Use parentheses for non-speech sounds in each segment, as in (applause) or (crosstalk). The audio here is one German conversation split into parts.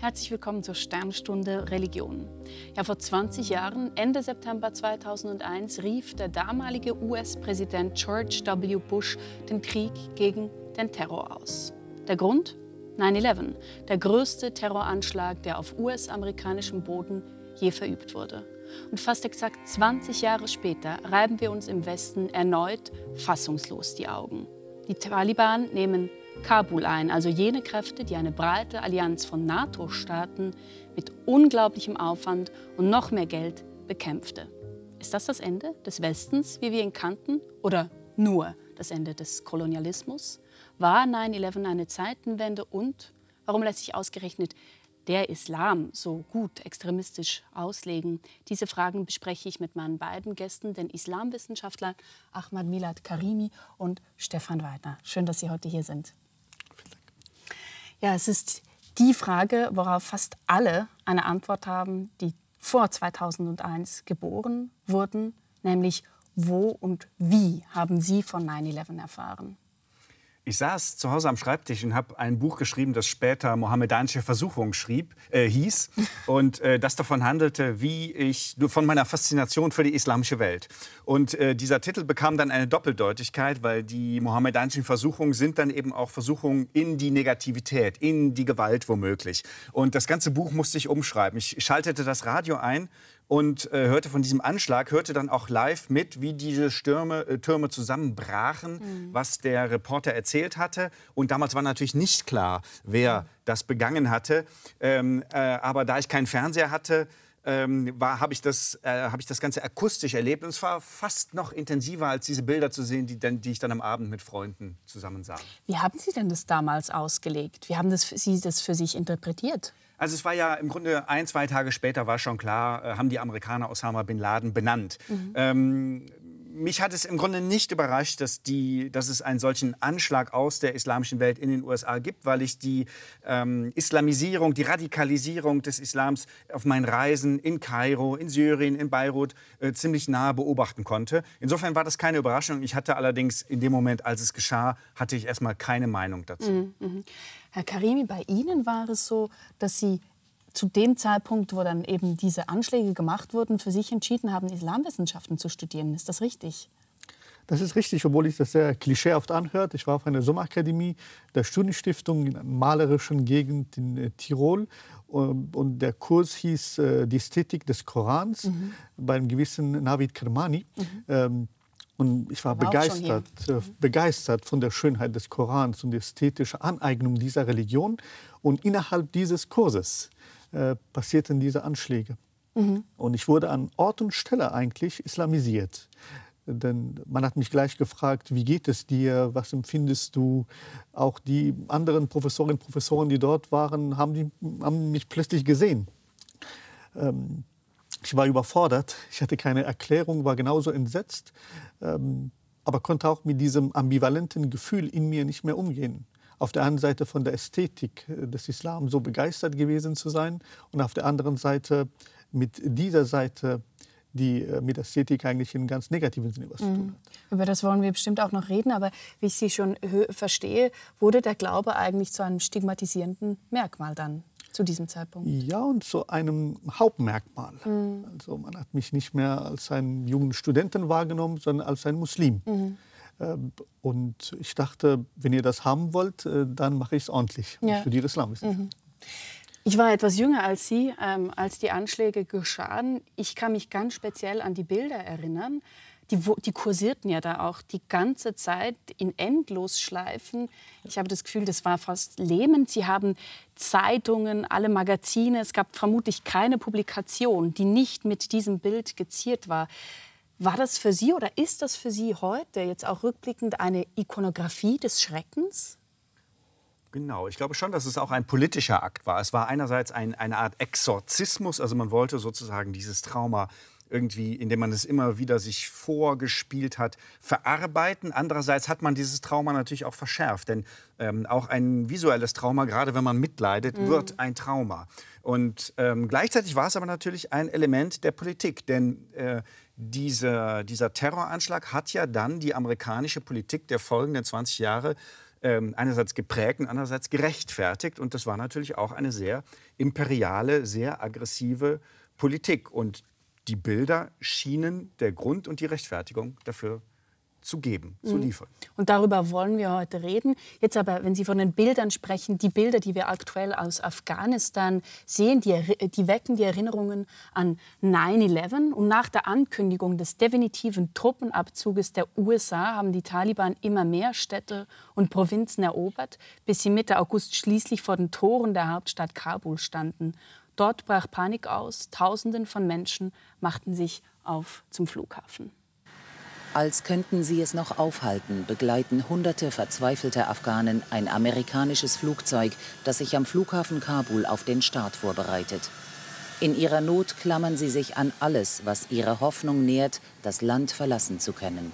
Herzlich willkommen zur Sternstunde Religion. Ja, vor 20 Jahren, Ende September 2001, rief der damalige US-Präsident George W. Bush den Krieg gegen den Terror aus. Der Grund? 9-11, der größte Terroranschlag, der auf US-amerikanischem Boden je verübt wurde. Und fast exakt 20 Jahre später reiben wir uns im Westen erneut fassungslos die Augen. Die Taliban nehmen Kabul ein, also jene Kräfte, die eine breite Allianz von NATO-Staaten mit unglaublichem Aufwand und noch mehr Geld bekämpfte. Ist das das Ende des Westens, wie wir ihn kannten, oder nur das Ende des Kolonialismus? War 9-11 eine Zeitenwende und warum lässt sich ausgerechnet der Islam so gut extremistisch auslegen? Diese Fragen bespreche ich mit meinen beiden Gästen, den Islamwissenschaftlern Ahmad Milad Karimi und Stefan Weidner. Schön, dass Sie heute hier sind. Ja, es ist die Frage, worauf fast alle eine Antwort haben, die vor 2001 geboren wurden, nämlich wo und wie haben Sie von 9-11 erfahren? Ich saß zu Hause am Schreibtisch und habe ein Buch geschrieben, das später Mohammedanische Versuchung schrieb, äh, hieß und äh, das davon handelte, wie ich von meiner Faszination für die islamische Welt. Und äh, dieser Titel bekam dann eine Doppeldeutigkeit, weil die mohammedanischen Versuchungen sind dann eben auch Versuchungen in die Negativität, in die Gewalt womöglich. Und das ganze Buch musste ich umschreiben. Ich schaltete das Radio ein und äh, hörte von diesem Anschlag, hörte dann auch live mit, wie diese Stürme, äh, Türme zusammenbrachen, mhm. was der Reporter erzählt hatte. Und damals war natürlich nicht klar, wer das begangen hatte. Ähm, äh, aber da ich keinen Fernseher hatte, ähm, habe ich, das, äh, hab ich das Ganze akustisch erlebt. Und es war fast noch intensiver, als diese Bilder zu sehen, die, dann, die ich dann am Abend mit Freunden zusammen sah. Wie haben Sie denn das damals ausgelegt? Wie haben das, Sie das für sich interpretiert? Also es war ja im Grunde ein, zwei Tage später war schon klar, äh, haben die Amerikaner Osama bin Laden benannt. Mhm. Ähm, mich hat es im Grunde nicht überrascht, dass, die, dass es einen solchen Anschlag aus der islamischen Welt in den USA gibt, weil ich die ähm, Islamisierung, die Radikalisierung des Islams auf meinen Reisen in Kairo, in Syrien, in Beirut äh, ziemlich nahe beobachten konnte. Insofern war das keine Überraschung. Ich hatte allerdings in dem Moment, als es geschah, hatte ich erstmal keine Meinung dazu. Mhm. mhm. Herr Karimi, bei Ihnen war es so, dass Sie zu dem Zeitpunkt, wo dann eben diese Anschläge gemacht wurden, für sich entschieden haben, Islamwissenschaften zu studieren. Ist das richtig? Das ist richtig, obwohl ich das sehr klischeehaft anhört. Ich war auf einer Sommerakademie der Studienstiftung in einer malerischen Gegend in äh, Tirol. Ähm, und der Kurs hieß äh, Die Ästhetik des Korans mhm. beim gewissen Navid Kermani. Mhm. Ähm, und ich war, war begeistert, äh, begeistert von der Schönheit des Korans und der ästhetischen Aneignung dieser Religion. Und innerhalb dieses Kurses äh, passierten diese Anschläge. Mhm. Und ich wurde an Ort und Stelle eigentlich islamisiert. Denn man hat mich gleich gefragt, wie geht es dir, was empfindest du? Auch die anderen Professorinnen und Professoren, die dort waren, haben, die, haben mich plötzlich gesehen. Ähm, ich war überfordert, ich hatte keine Erklärung, war genauso entsetzt, ähm, aber konnte auch mit diesem ambivalenten Gefühl in mir nicht mehr umgehen auf der einen Seite von der Ästhetik äh, des Islam so begeistert gewesen zu sein und auf der anderen Seite mit dieser Seite die äh, mit Ästhetik eigentlich in ganz negativen Sinne was zu tun mhm. hat. Über das wollen wir bestimmt auch noch reden, aber wie ich Sie schon verstehe, wurde der Glaube eigentlich zu einem stigmatisierenden Merkmal dann zu diesem Zeitpunkt? Ja, und zu einem Hauptmerkmal. Mhm. Also man hat mich nicht mehr als einen jungen Studenten wahrgenommen, sondern als einen Muslim. Mhm. Ähm, und ich dachte, wenn ihr das haben wollt, äh, dann mache ich es ordentlich. Ja. Ich studiere Islamwissenschaft. Mhm. Ich war etwas jünger als Sie, ähm, als die Anschläge geschahen. Ich kann mich ganz speziell an die Bilder erinnern. Die, die kursierten ja da auch die ganze Zeit in Endlosschleifen. Ich habe das Gefühl, das war fast lähmend. Sie haben Zeitungen, alle Magazine. Es gab vermutlich keine Publikation, die nicht mit diesem Bild geziert war. War das für Sie oder ist das für Sie heute jetzt auch rückblickend eine Ikonografie des Schreckens? Genau, ich glaube schon, dass es auch ein politischer Akt war. Es war einerseits ein, eine Art Exorzismus, also man wollte sozusagen dieses Trauma irgendwie, indem man es immer wieder sich vorgespielt hat, verarbeiten. Andererseits hat man dieses Trauma natürlich auch verschärft, denn ähm, auch ein visuelles Trauma, gerade wenn man mitleidet, mhm. wird ein Trauma. Und ähm, gleichzeitig war es aber natürlich ein Element der Politik, denn äh, diese, dieser Terroranschlag hat ja dann die amerikanische Politik der folgenden 20 Jahre ähm, einerseits geprägt und andererseits gerechtfertigt. Und das war natürlich auch eine sehr imperiale, sehr aggressive Politik. Und die Bilder schienen der Grund und die Rechtfertigung dafür zu geben, zu mhm. liefern. Und darüber wollen wir heute reden. Jetzt aber, wenn Sie von den Bildern sprechen, die Bilder, die wir aktuell aus Afghanistan sehen, die, die wecken die Erinnerungen an 9-11. Und nach der Ankündigung des definitiven Truppenabzuges der USA haben die Taliban immer mehr Städte und Provinzen erobert, bis sie Mitte August schließlich vor den Toren der Hauptstadt Kabul standen. Dort brach Panik aus. Tausenden von Menschen machten sich auf zum Flughafen. Als könnten sie es noch aufhalten, begleiten hunderte verzweifelter Afghanen ein amerikanisches Flugzeug, das sich am Flughafen Kabul auf den Start vorbereitet. In ihrer Not klammern sie sich an alles, was ihre Hoffnung nährt, das Land verlassen zu können.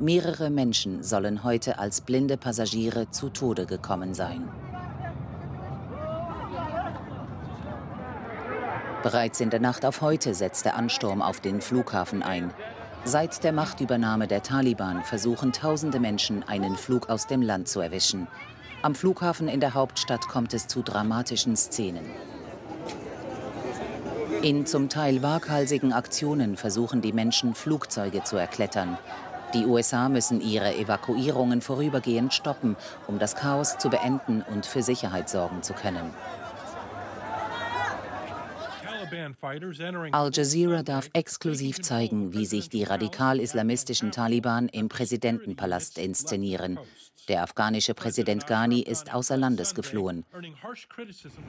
Mehrere Menschen sollen heute als blinde Passagiere zu Tode gekommen sein. Bereits in der Nacht auf heute setzt der Ansturm auf den Flughafen ein. Seit der Machtübernahme der Taliban versuchen tausende Menschen, einen Flug aus dem Land zu erwischen. Am Flughafen in der Hauptstadt kommt es zu dramatischen Szenen. In zum Teil waghalsigen Aktionen versuchen die Menschen, Flugzeuge zu erklettern. Die USA müssen ihre Evakuierungen vorübergehend stoppen, um das Chaos zu beenden und für Sicherheit sorgen zu können. Al Jazeera darf exklusiv zeigen, wie sich die radikal-islamistischen Taliban im Präsidentenpalast inszenieren. Der afghanische Präsident Ghani ist außer Landes geflohen.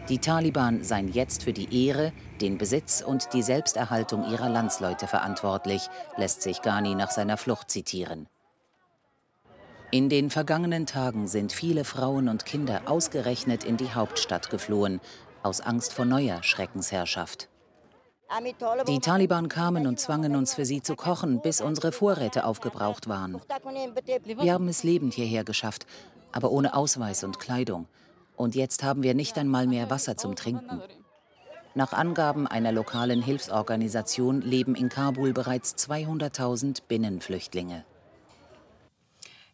Die Taliban seien jetzt für die Ehre, den Besitz und die Selbsterhaltung ihrer Landsleute verantwortlich, lässt sich Ghani nach seiner Flucht zitieren. In den vergangenen Tagen sind viele Frauen und Kinder ausgerechnet in die Hauptstadt geflohen, aus Angst vor neuer Schreckensherrschaft. Die Taliban kamen und zwangen uns für sie zu kochen, bis unsere Vorräte aufgebraucht waren. Wir haben es lebend hierher geschafft, aber ohne Ausweis und Kleidung. Und jetzt haben wir nicht einmal mehr Wasser zum Trinken. Nach Angaben einer lokalen Hilfsorganisation leben in Kabul bereits 200.000 Binnenflüchtlinge.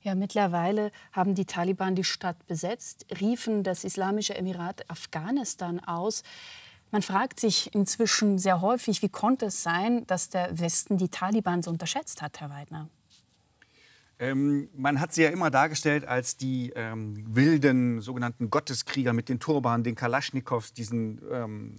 Ja, mittlerweile haben die Taliban die Stadt besetzt, riefen das Islamische Emirat Afghanistan aus. Man fragt sich inzwischen sehr häufig, wie konnte es sein, dass der Westen die Taliban so unterschätzt hat, Herr Weidner? Ähm, man hat sie ja immer dargestellt als die ähm, wilden sogenannten Gotteskrieger mit den Turban, den Kalaschnikows, diesen, ähm,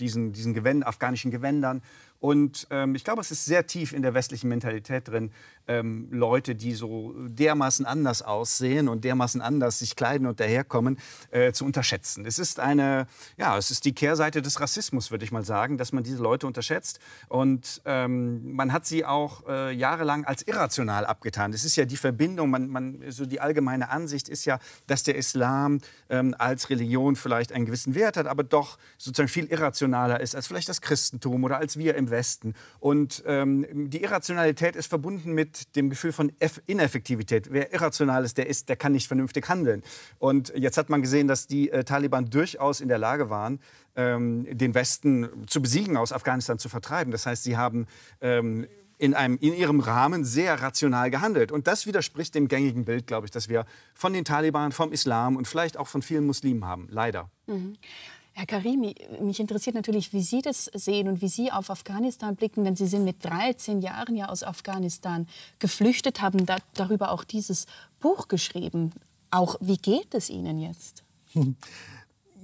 diesen, diesen Gewänd, afghanischen Gewändern. Und ähm, ich glaube, es ist sehr tief in der westlichen Mentalität drin, ähm, Leute, die so dermaßen anders aussehen und dermaßen anders sich kleiden und daherkommen, äh, zu unterschätzen. Es ist eine, ja, es ist die Kehrseite des Rassismus, würde ich mal sagen, dass man diese Leute unterschätzt. Und ähm, man hat sie auch äh, jahrelang als irrational abgetan. Es ist ja die Verbindung, man, man, so die allgemeine Ansicht ist ja, dass der Islam ähm, als Religion vielleicht einen gewissen Wert hat, aber doch sozusagen viel irrationaler ist als vielleicht das Christentum oder als wir im Westen. Und ähm, die Irrationalität ist verbunden mit dem Gefühl von Eff Ineffektivität. Wer irrational ist, der, ist, der kann nicht vernünftig handeln. Und jetzt hat man gesehen, dass die äh, Taliban durchaus in der Lage waren, ähm, den Westen zu besiegen, aus Afghanistan zu vertreiben. Das heißt, sie haben ähm, in, einem, in ihrem Rahmen sehr rational gehandelt. Und das widerspricht dem gängigen Bild, glaube ich, das wir von den Taliban, vom Islam und vielleicht auch von vielen Muslimen haben. Leider. Mhm. Herr Karimi, mich interessiert natürlich, wie Sie das sehen und wie Sie auf Afghanistan blicken, denn Sie sind mit 13 Jahren ja aus Afghanistan geflüchtet, haben da, darüber auch dieses Buch geschrieben. Auch wie geht es Ihnen jetzt? (laughs)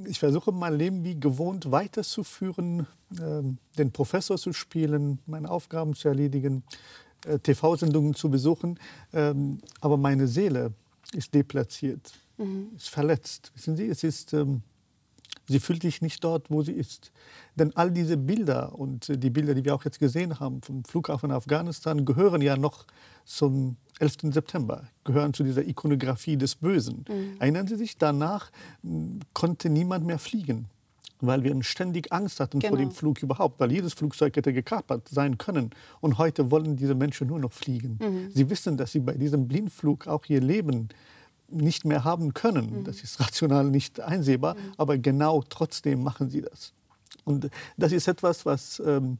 Ich versuche mein Leben wie gewohnt weiterzuführen, äh, den Professor zu spielen, meine Aufgaben zu erledigen, äh, TV-Sendungen zu besuchen. Ähm, aber meine Seele ist deplatziert, mhm. ist verletzt. Wissen Sie, es ist ähm, Sie fühlt sich nicht dort, wo sie ist. Denn all diese Bilder und die Bilder, die wir auch jetzt gesehen haben vom Flughafen Afghanistan, gehören ja noch zum 11. September, gehören zu dieser Ikonografie des Bösen. Mhm. Erinnern Sie sich, danach konnte niemand mehr fliegen, weil wir ständig Angst hatten genau. vor dem Flug überhaupt, weil jedes Flugzeug hätte gekapert sein können. Und heute wollen diese Menschen nur noch fliegen. Mhm. Sie wissen, dass sie bei diesem Blindflug auch ihr Leben nicht mehr haben können. Mhm. Das ist rational nicht einsehbar, mhm. aber genau trotzdem machen sie das. Und das ist etwas, was ähm,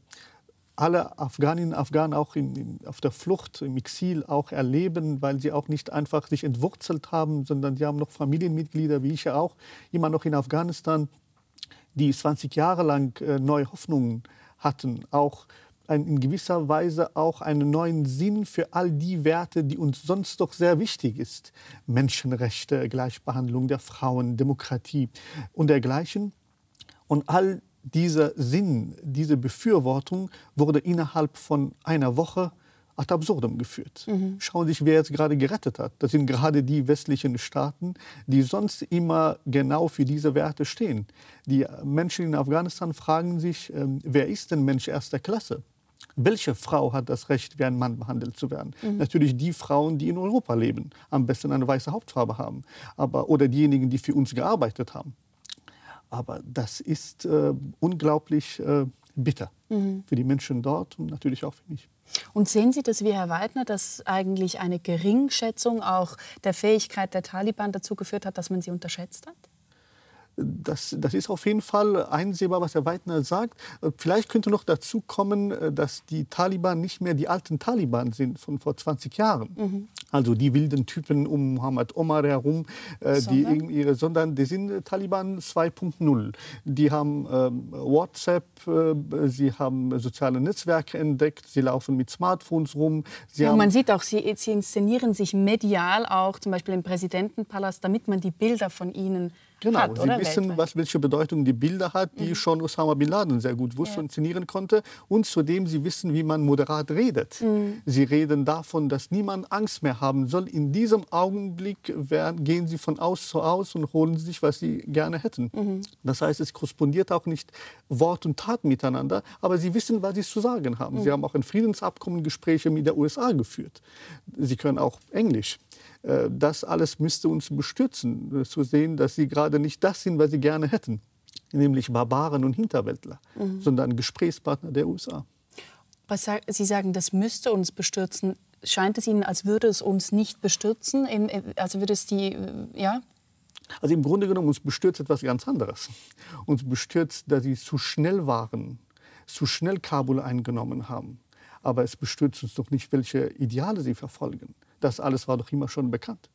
alle Afghaninnen und Afghanen auch in, in, auf der Flucht, im Exil auch erleben, weil sie auch nicht einfach sich entwurzelt haben, sondern die haben noch Familienmitglieder, wie ich ja auch, immer noch in Afghanistan, die 20 Jahre lang äh, neue Hoffnungen hatten, auch ein, in gewisser Weise auch einen neuen Sinn für all die Werte, die uns sonst doch sehr wichtig ist. Menschenrechte, Gleichbehandlung der Frauen, Demokratie und dergleichen. Und all dieser Sinn, diese Befürwortung wurde innerhalb von einer Woche ad absurdum geführt. Mhm. Schauen Sie sich, wer jetzt gerade gerettet hat. Das sind gerade die westlichen Staaten, die sonst immer genau für diese Werte stehen. Die Menschen in Afghanistan fragen sich, äh, wer ist denn Mensch erster Klasse? Welche Frau hat das Recht, wie ein Mann behandelt zu werden? Mhm. Natürlich die Frauen, die in Europa leben, am besten eine weiße Hauptfarbe haben, aber, oder diejenigen, die für uns gearbeitet haben. Aber das ist äh, unglaublich äh, bitter mhm. für die Menschen dort und natürlich auch für mich. Und sehen Sie das wie Herr Weidner, dass eigentlich eine Geringschätzung auch der Fähigkeit der Taliban dazu geführt hat, dass man sie unterschätzt hat? Das, das ist auf jeden Fall einsehbar, was Herr Weidner sagt. Vielleicht könnte noch dazu kommen, dass die Taliban nicht mehr die alten Taliban sind von vor 20 Jahren. Mhm. Also die wilden Typen um Muhammad Omar herum, äh, die ihre, sondern die sind Taliban 2.0. Die haben ähm, WhatsApp, äh, sie haben soziale Netzwerke entdeckt, sie laufen mit Smartphones rum. ja, man sieht auch, sie, sie inszenieren sich medial auch, zum Beispiel im Präsidentenpalast, damit man die Bilder von ihnen Genau, hat, Sie wissen, was, welche Bedeutung die Bilder hat, die mhm. schon Osama Bin Laden sehr gut wusste ja. und inszenieren konnte. Und zudem, Sie wissen, wie man moderat redet. Mhm. Sie reden davon, dass niemand Angst mehr haben soll. In diesem Augenblick werden, gehen Sie von Aus zu Aus und holen sich, was Sie gerne hätten. Mhm. Das heißt, es korrespondiert auch nicht Wort und Tat miteinander, aber Sie wissen, was Sie zu sagen haben. Mhm. Sie haben auch ein Friedensabkommen Gespräche mit der USA geführt. Sie können auch Englisch. Äh, das alles müsste uns bestürzen, äh, zu sehen, dass sie gerade nicht das sind, was sie gerne hätten, nämlich Barbaren und Hinterwäldler, mhm. sondern Gesprächspartner der USA. Was Sie sagen, das müsste uns bestürzen. Scheint es Ihnen, als würde es uns nicht bestürzen? Also würde es die, äh, ja? Also im Grunde genommen uns bestürzt etwas ganz anderes. Uns bestürzt, dass sie zu schnell waren, zu schnell Kabul eingenommen haben. Aber es bestürzt uns doch nicht, welche Ideale sie verfolgen. Das alles war doch immer schon bekannt.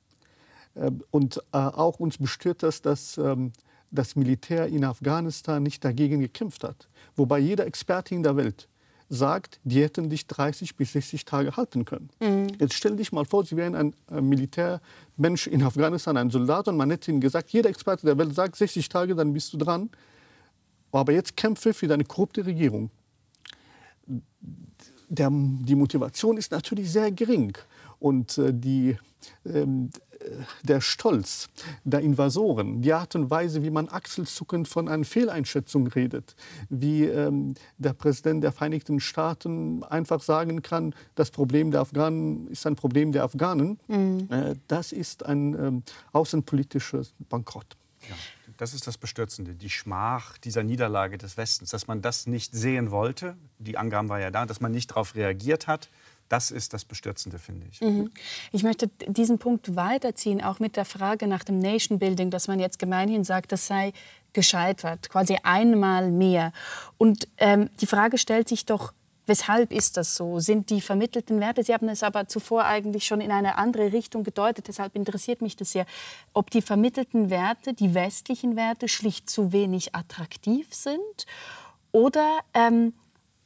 Ähm, und äh, auch uns bestört das, dass ähm, das Militär in Afghanistan nicht dagegen gekämpft hat. Wobei jeder Experte in der Welt sagt, die hätten dich 30 bis 60 Tage halten können. Mhm. Jetzt stell dich mal vor, Sie wären ein äh, Militärmensch in Afghanistan, ein Soldat, und man hätte Ihnen gesagt, jeder Experte der Welt sagt, 60 Tage, dann bist du dran. Aber jetzt kämpfe für deine korrupte Regierung. Der, die Motivation ist natürlich sehr gering und äh, die, ähm, der Stolz der Invasoren, die Art und Weise, wie man achselzuckend von einer Fehleinschätzung redet, wie ähm, der Präsident der Vereinigten Staaten einfach sagen kann, das Problem der Afghanen ist ein Problem der Afghanen, mhm. äh, das ist ein ähm, außenpolitisches Bankrott. Ja, das ist das Bestürzende, die Schmach dieser Niederlage des Westens, dass man das nicht sehen wollte. Die Angaben waren ja da, dass man nicht darauf reagiert hat. Das ist das Bestürzende, finde ich. Mhm. Ich möchte diesen Punkt weiterziehen, auch mit der Frage nach dem Nation Building, dass man jetzt gemeinhin sagt, das sei gescheitert, quasi einmal mehr. Und ähm, die Frage stellt sich doch, Weshalb ist das so? Sind die vermittelten Werte, Sie haben es aber zuvor eigentlich schon in eine andere Richtung gedeutet, deshalb interessiert mich das sehr, ob die vermittelten Werte, die westlichen Werte, schlicht zu wenig attraktiv sind oder ähm,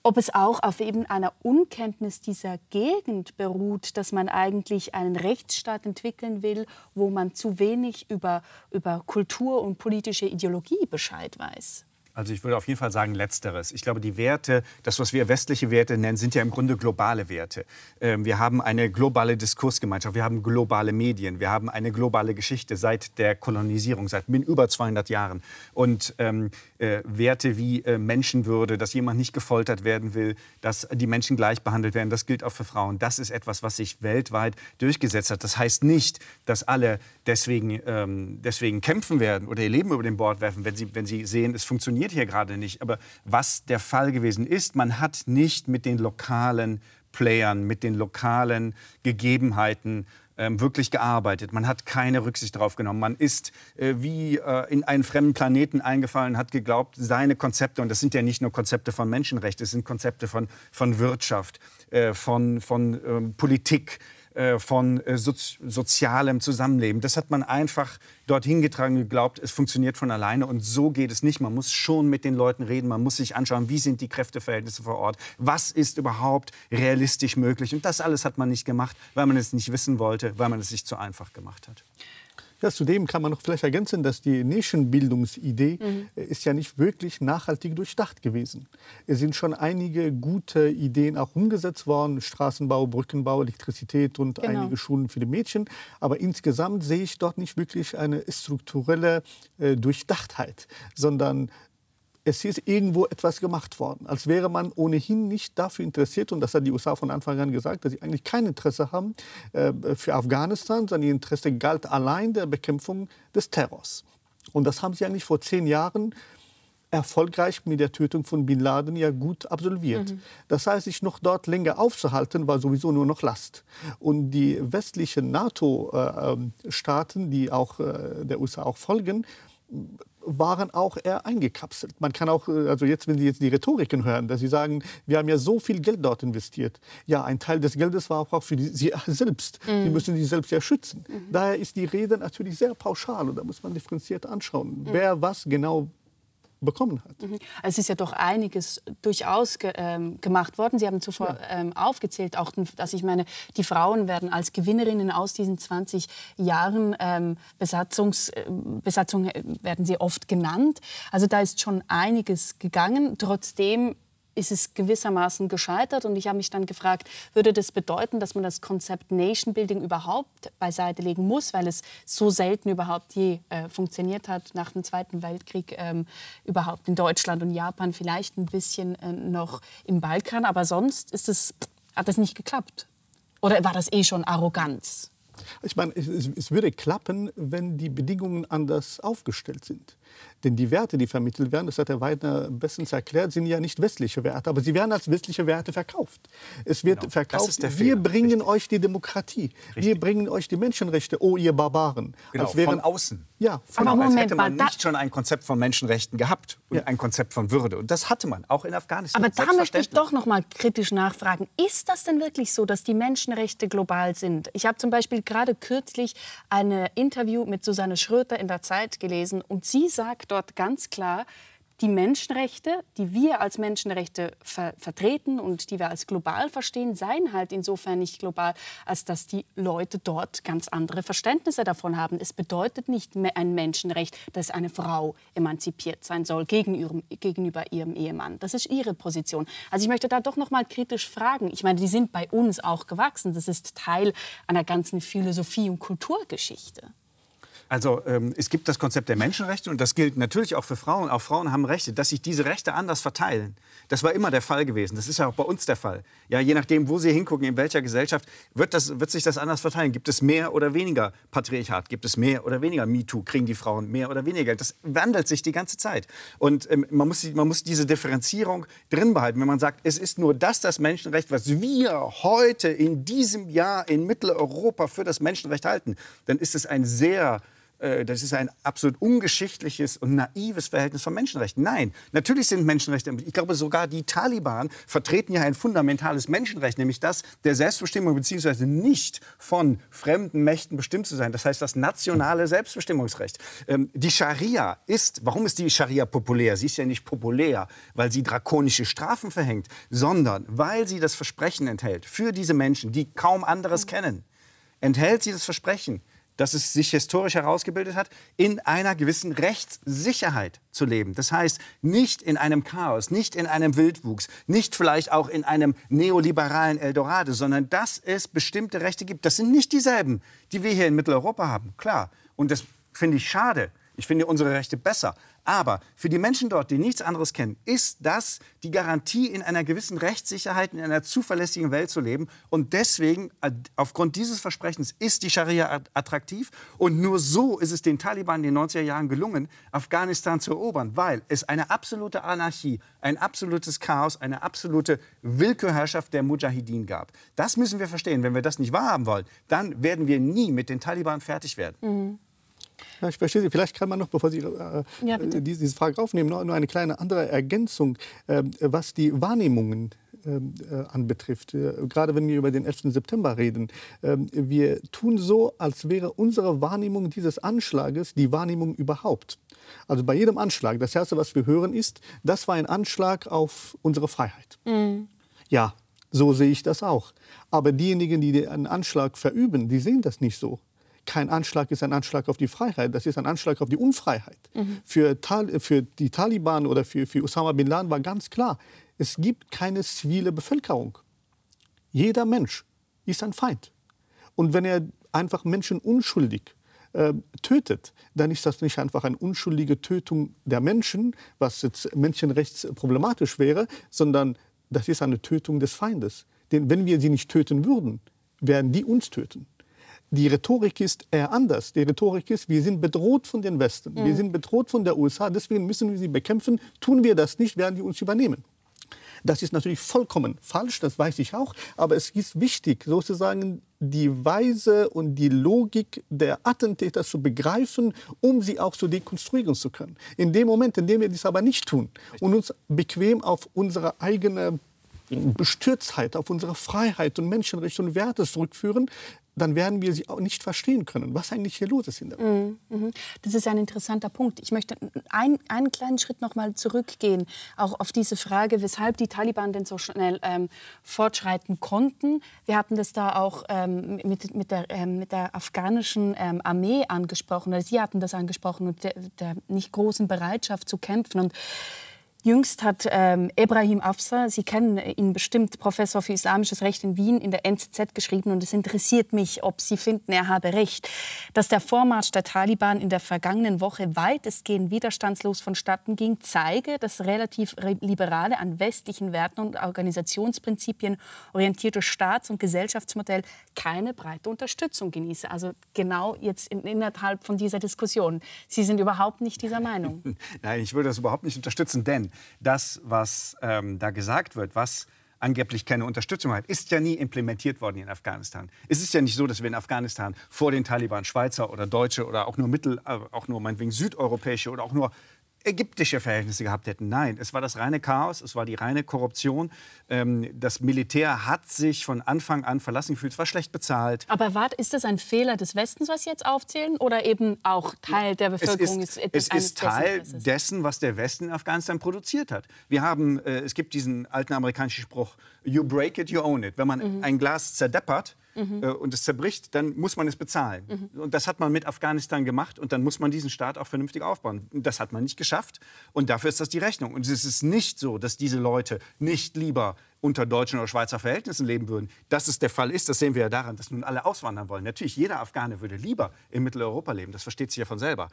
ob es auch auf eben einer Unkenntnis dieser Gegend beruht, dass man eigentlich einen Rechtsstaat entwickeln will, wo man zu wenig über, über Kultur und politische Ideologie Bescheid weiß. Also ich würde auf jeden Fall sagen Letzteres. Ich glaube, die Werte, das, was wir westliche Werte nennen, sind ja im Grunde globale Werte. Ähm, wir haben eine globale Diskursgemeinschaft, wir haben globale Medien, wir haben eine globale Geschichte seit der Kolonisierung, seit über 200 Jahren. Und ähm, äh, Werte wie äh, Menschenwürde, dass jemand nicht gefoltert werden will, dass die Menschen gleich behandelt werden, das gilt auch für Frauen. Das ist etwas, was sich weltweit durchgesetzt hat. Das heißt nicht, dass alle deswegen, ähm, deswegen kämpfen werden oder ihr Leben über den Bord werfen, wenn sie, wenn sie sehen, es funktioniert funktioniert hier gerade nicht. Aber was der Fall gewesen ist, man hat nicht mit den lokalen Playern, mit den lokalen Gegebenheiten ähm, wirklich gearbeitet. Man hat keine Rücksicht darauf genommen. Man ist äh, wie äh, in einen fremden Planeten eingefallen, hat geglaubt, seine Konzepte, und das sind ja nicht nur Konzepte von Menschenrechten, es sind Konzepte von, von Wirtschaft, äh, von, von ähm, Politik, von äh, sozialem Zusammenleben. Das hat man einfach dorthin getragen geglaubt, es funktioniert von alleine. Und so geht es nicht. Man muss schon mit den Leuten reden. Man muss sich anschauen, wie sind die Kräfteverhältnisse vor Ort. Was ist überhaupt realistisch möglich. Und das alles hat man nicht gemacht, weil man es nicht wissen wollte, weil man es sich zu einfach gemacht hat. Ja, zudem kann man noch vielleicht ergänzen, dass die Nation-Bildungsidee mhm. Äh, ist ja nicht wirklich nachhaltig durchdacht gewesen. Es sind schon einige gute Ideen auch umgesetzt worden, Straßenbau, Brückenbau, Elektrizität und genau. einige Schulen für die Mädchen. Aber insgesamt sehe ich dort nicht wirklich eine strukturelle äh, Durchdachtheit, sondern es ist irgendwo etwas gemacht worden, als wäre man ohnehin nicht dafür interessiert. Und das hat die USA von Anfang an gesagt, dass sie eigentlich kein Interesse haben äh, für Afghanistan, sondern ihr Interesse galt allein der Bekämpfung des Terrors. Und das haben sie eigentlich vor zehn Jahren erfolgreich mit der Tötung von Bin Laden ja gut absolviert. Mhm. Das heißt, sich noch dort länger aufzuhalten, war sowieso nur noch Last. Und die westlichen NATO-Staaten, äh, ähm, die auch äh, der USA auch folgen, waren auch eher eingekapselt. Man kann auch, äh, also jetzt, wenn Sie jetzt die Rhetoriken hören, dass Sie sagen, wir haben ja so viel Geld dort investiert. Ja, ein Teil des Geldes war auch für die, Sie (laughs) selbst. Mhm. Die müssen sich selbst ja schützen. Mhm. Daher ist die Rede natürlich sehr pauschal und da muss man differenziert anschauen, mhm. wer was genau bekommen hat. Mhm. Es ist ja doch einiges durchaus ge ähm, gemacht worden. Sie haben zuvor ja. ähm, aufgezählt, auch, dass ich meine, die Frauen werden als Gewinnerinnen aus diesen 20 Jahren ähm, Besatzungs, äh, Besatzung äh, werden sie oft genannt. Also da ist schon einiges gegangen. Trotzdem ist es gewissermaßen gescheitert. Und ich habe mich dann gefragt, würde das bedeuten, dass man das Konzept Nation Building überhaupt beiseite legen muss, weil es so selten überhaupt je äh, funktioniert hat nach dem Zweiten Weltkrieg, ähm, überhaupt in Deutschland und Japan, vielleicht ein bisschen äh, noch im Balkan. Aber sonst ist es, hat das nicht geklappt. Oder war das eh schon Arroganz? Ich meine, es, es, würde klappen, wenn die Bedingungen anders aufgestellt sind. Denn die Werte, die vermittelt werden, das hat Herr Weidner bestens erklärt, sind ja nicht westliche Werte, aber sie werden als westliche Werte verkauft. Es wird genau. verkauft, wir Fehler. bringen Richtig. euch die Demokratie, Richtig. wir bringen euch die Menschenrechte, oh ihr Barbaren. Genau, als wären, von außen. Ja, von aber Moment, als hätte man nicht schon ein Konzept von Menschenrechten gehabt und ja. ein Konzept von Würde. Und das hatte man, auch in Afghanistan. Aber da möchte ich doch noch mal kritisch nachfragen. Ist das denn wirklich so, dass die Menschenrechte global sind? Ich habe zum Beispiel gerade kürzlich ein Interview mit Susanne Schröter in der Zeit gelesen und sie sagt dort ganz klar, die Menschenrechte, die wir als Menschenrechte ver vertreten und die wir als global verstehen, seien halt insofern nicht global, als dass die Leute dort ganz andere Verständnisse davon haben. Es bedeutet nicht ein Menschenrecht, dass eine Frau emanzipiert sein soll gegen ihrem, gegenüber ihrem Ehemann. Das ist ihre Position. Also ich möchte da doch noch mal kritisch fragen. Ich meine, die sind bei uns auch gewachsen. Das ist Teil einer ganzen Philosophie und Kulturgeschichte. Also ähm, es gibt das Konzept der Menschenrechte und das gilt natürlich auch für Frauen. Auch Frauen haben Rechte, dass sich diese Rechte anders verteilen. Das war immer der Fall gewesen. Das ist ja auch bei uns der Fall. Ja, je nachdem, wo Sie hingucken, in welcher Gesellschaft, wird, das, wird sich das anders verteilen. Gibt es mehr oder weniger Patriarchat? Gibt es mehr oder weniger MeToo? Kriegen die Frauen mehr oder weniger? Das wandelt sich die ganze Zeit. Und ähm, man, muss, man muss diese Differenzierung drin behalten. Wenn man sagt, es ist nur das das Menschenrecht, was wir heute in diesem Jahr in Mitteleuropa für das Menschenrecht halten, dann ist es ein sehr das ist ein absolut ungeschichtliches und naives Verhältnis von Menschenrechten. Nein, natürlich sind Menschenrechte, ich glaube sogar die Taliban vertreten ja ein fundamentales Menschenrecht, nämlich das der Selbstbestimmung bzw. nicht von fremden Mächten bestimmt zu sein. Das heißt das nationale Selbstbestimmungsrecht. Ähm, die Scharia ist, warum ist die Scharia populär? Sie ist ja nicht populär, weil sie drakonische Strafen verhängt, sondern weil sie das Versprechen enthält für diese Menschen, die kaum anderes kennen. Enthält sie das Versprechen, dass es sich historisch herausgebildet hat, in einer gewissen Rechtssicherheit zu leben. Das heißt, nicht in einem Chaos, nicht in einem Wildwuchs, nicht vielleicht auch in einem neoliberalen Eldorado, sondern dass es bestimmte Rechte gibt. Das sind nicht dieselben, die wir hier in Mitteleuropa haben, klar. Und das finde ich schade, Ich finde unsere Rechte besser. Aber für die Menschen dort, die nichts anderes kennen, ist das die Garantie, in einer gewissen Rechtssicherheit, in einer zuverlässigen Welt zu leben. Und deswegen, aufgrund dieses Versprechens, ist die Scharia attraktiv. Und nur so ist es den Taliban in den 90er Jahren gelungen, Afghanistan zu erobern, weil es eine absolute Anarchie, ein absolutes Chaos, eine absolute Willkürherrschaft der Mujahideen gab. Das müssen wir verstehen. Wenn wir das nicht wahrhaben wollen, dann werden wir nie mit den Taliban fertig werden. Mhm. Ja, ich verstehe Sie. Vielleicht kann man noch, bevor Sie äh, ja, äh, diese Frage aufnehmen, noch, nur eine kleine andere Ergänzung, äh, was die Wahrnehmungen ähm, äh, anbetrifft. Äh, gerade wenn wir über den 11. September reden. Ähm, wir tun so, als wäre unsere Wahrnehmung dieses Anschlages die Wahrnehmung überhaupt. Also bei jedem Anschlag, das Erste, was wir hören, ist, das war ein Anschlag auf unsere Freiheit. Mhm. Ja, so sehe ich das auch. Aber diejenigen, die einen Anschlag verüben, die sehen das nicht so kein Anschlag ist ein Anschlag auf die Freiheit, das ist ein Anschlag auf die Unfreiheit. Mhm. Für, für, die Taliban oder für, für Osama bin Laden war ganz klar, es gibt keine zivile Bevölkerung. Jeder Mensch ist ein Feind. Und wenn er einfach Menschen unschuldig äh, tötet, dann ist das nicht einfach eine unschuldige Tötung der Menschen, was jetzt menschenrechtsproblematisch wäre, sondern das ist eine Tötung des Feindes. Denn wenn wir sie nicht töten würden, werden die uns töten. Die Rhetorik ist eher anders. Die Rhetorik ist, wir sind bedroht von den Westen, mhm. wir sind bedroht von der USA, deswegen müssen wir sie bekämpfen. Tun wir das nicht, werden die uns übernehmen. Das ist natürlich vollkommen falsch, das weiß ich auch. Aber es ist wichtig, sozusagen die Weise und die Logik der Attentäter zu begreifen, um sie auch zu dekonstruieren zu können. In dem Moment, in dem wir dies aber nicht tun und uns bequem auf unsere eigene Bestürztheit, auf unsere Freiheit und Menschenrechte und Werte zurückführen, dann werden wir sie auch nicht verstehen können, was eigentlich hier los ist in der Welt. Mm, mhm. Das ist ein interessanter Punkt. Ich möchte ein, einen kleinen Schritt noch mal zurückgehen, auch auf diese Frage, weshalb die Taliban denn so schnell ähm, fortschreiten konnten. Wir hatten das da auch ähm, mit, mit, der, ähm, mit der afghanischen ähm, Armee angesprochen, oder Sie hatten das angesprochen, und der, der nicht großen Bereitschaft zu kämpfen. Und Jüngst hat ähm, Ebrahim Afsa, Sie kennen ihn bestimmt, Professor für islamisches Recht in Wien, in der NZZ geschrieben. Und es interessiert mich, ob Sie finden, er habe recht, dass der Vormarsch der Taliban in der vergangenen Woche weitestgehend widerstandslos vonstatten ging, zeige, dass relativ liberale, an westlichen Werten und Organisationsprinzipien orientierte Staats- und Gesellschaftsmodell keine breite Unterstützung genieße. Also genau jetzt in, innerhalb von dieser Diskussion. Sie sind überhaupt nicht dieser Meinung. (laughs) Nein, ich würde das überhaupt nicht unterstützen, denn das, was ähm, da gesagt wird, was angeblich keine Unterstützung hat, ist ja nie implementiert worden in Afghanistan. Es ist ja nicht so, dass wir in Afghanistan vor den Taliban Schweizer oder Deutsche oder auch nur Mittel, äh, auch nur meinetwegen südeuropäische oder auch nur ägyptische Verhältnisse gehabt hätten. Nein, es war das reine Chaos, es war die reine Korruption. Ähm, das Militär hat sich von Anfang an verlassen gefühlt, es war schlecht bezahlt. Aber wart, ist das ein Fehler des Westens, was Sie jetzt aufzählen, oder eben auch Teil der Bevölkerung? Es ist, es ist Teil dessen, was der Westen in Afghanistan produziert hat. Wir haben, äh, es gibt diesen alten amerikanischen Spruch, you break it, you own it. Wenn man mhm. ein Glas zerdeppert, mhm. äh, und es zerbricht, dann muss man es bezahlen. Mhm. Und das hat man mit Afghanistan gemacht und dann muss man diesen Staat auch vernünftig aufbauen. Das hat man nicht geschafft und dafür ist das die Rechnung. Und es ist nicht so, dass diese Leute nicht lieber unter deutschen oder Schweizer Verhältnissen leben würden. Dass es der Fall ist, das sehen wir ja daran, dass nun alle auswandern wollen. Natürlich, jeder Afghane würde lieber in Mitteleuropa leben. Das versteht sich ja von selber.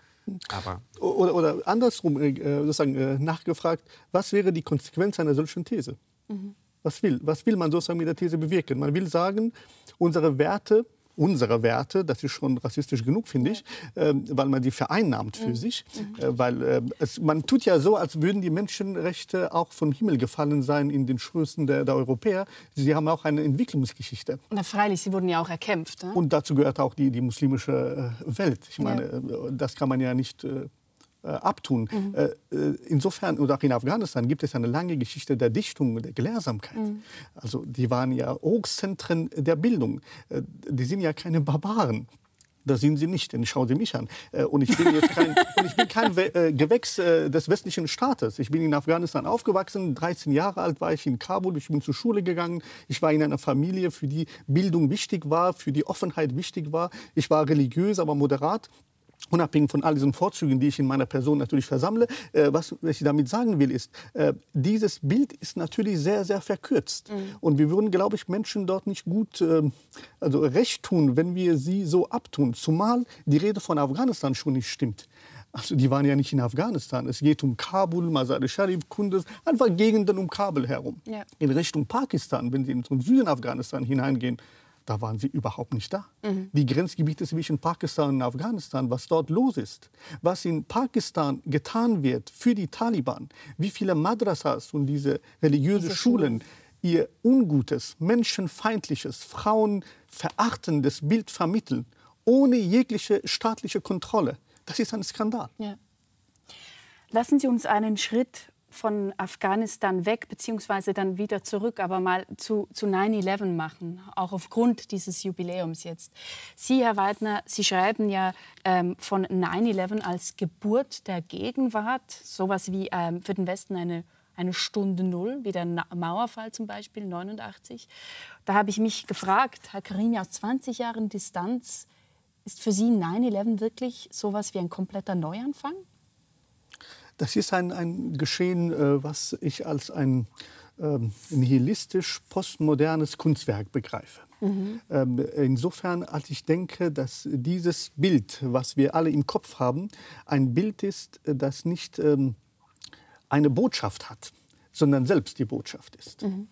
Aber oder, oder andersrum äh, sozusagen äh, nachgefragt, was wäre die Konsequenz einer solchen These? Mhm. Was will, was will man sozusagen mit der These bewirken? Man will sagen, unsere Werte, unsere Werte, das ist schon rassistisch genug, finde ich, äh, weil man die vereinnahmt für mhm. sich. Mhm. Äh, weil äh, es, man tut ja so, als würden die Menschenrechte auch vom Himmel gefallen sein in den Schrößen der, der Europäer. Sie haben auch eine Entwicklungsgeschichte. Na freilich, sie wurden ja auch erkämpft. Ne? Und dazu gehört auch die, die muslimische äh, Welt. Ich meine, ja. Äh, das kann man ja nicht äh, äh, abtun. Mhm. Äh, äh, insofern, oder auch in Afghanistan gibt es eine lange Geschichte der Dichtung, der Gelehrsamkeit. Mhm. Also die waren ja Hochzentren der Bildung. Die sind ja keine Barbaren. Das sind sie nicht, denn schauen Sie mich an. Und ich bin jetzt kein, (laughs) und ich bin kein Gewächs des westlichen Staates. Ich bin in Afghanistan aufgewachsen, 13 Jahre alt war ich in Kabul, ich bin zur Schule gegangen. Ich war in einer Familie, für die Bildung wichtig war, für die Offenheit wichtig war. Ich war religiös, aber moderat unabhängig von all diesen Vorzügen, die ich in meiner Person natürlich versammle, äh, was, was, ich damit sagen will, ist, äh, dieses Bild ist natürlich sehr, sehr verkürzt. Mhm. Und wir würden, glaube ich, Menschen dort nicht gut äh, also recht tun, wenn wir sie so abtun. Zumal die Rede von Afghanistan schon nicht stimmt. Also die waren ja nicht in Afghanistan. Es geht um Kabul, Mazar-e-Sharif, Kunduz, einfach Gegenden um Kabul herum. Ja. In Richtung Pakistan, wenn Sie in den Süden Afghanistan hineingehen, da waren sie überhaupt nicht da. Mhm. Die Grenzgebiete zwischen Pakistan und Afghanistan, was dort los ist, was in Pakistan getan wird für die Taliban, wie viele Madrasas und diese religiösen diese Schulen ihr ungutes, menschenfeindliches, frauenverachtendes Bild vermitteln, ohne jegliche staatliche Kontrolle. Das ist ein Skandal. Ja. Lassen Sie uns einen Schritt von Afghanistan weg, beziehungsweise dann wieder zurück, aber mal zu, zu 9-11 machen, auch aufgrund dieses Jubiläums jetzt. Sie, Herr Weidner, Sie schreiben ja ähm, von 9-11 als Geburt der Gegenwart, sowas wie ähm, für den Westen eine, eine Stunde Null, wie der Mauerfall zum Beispiel, 89. Da habe ich mich gefragt, Herr Karini, aus 20 Jahren Distanz, ist für Sie 9-11 wirklich sowas wie ein kompletter Neuanfang? Das ist ein, ein Geschehen, äh, was ich als ein ähm, nihilistisch postmodernes Kunstwerk begreife. Mhm. Ähm, insofern, als ich denke, dass dieses Bild, was wir alle im Kopf haben, ein Bild ist, das nicht ähm, eine Botschaft hat, sondern selbst die Botschaft ist. Mhm.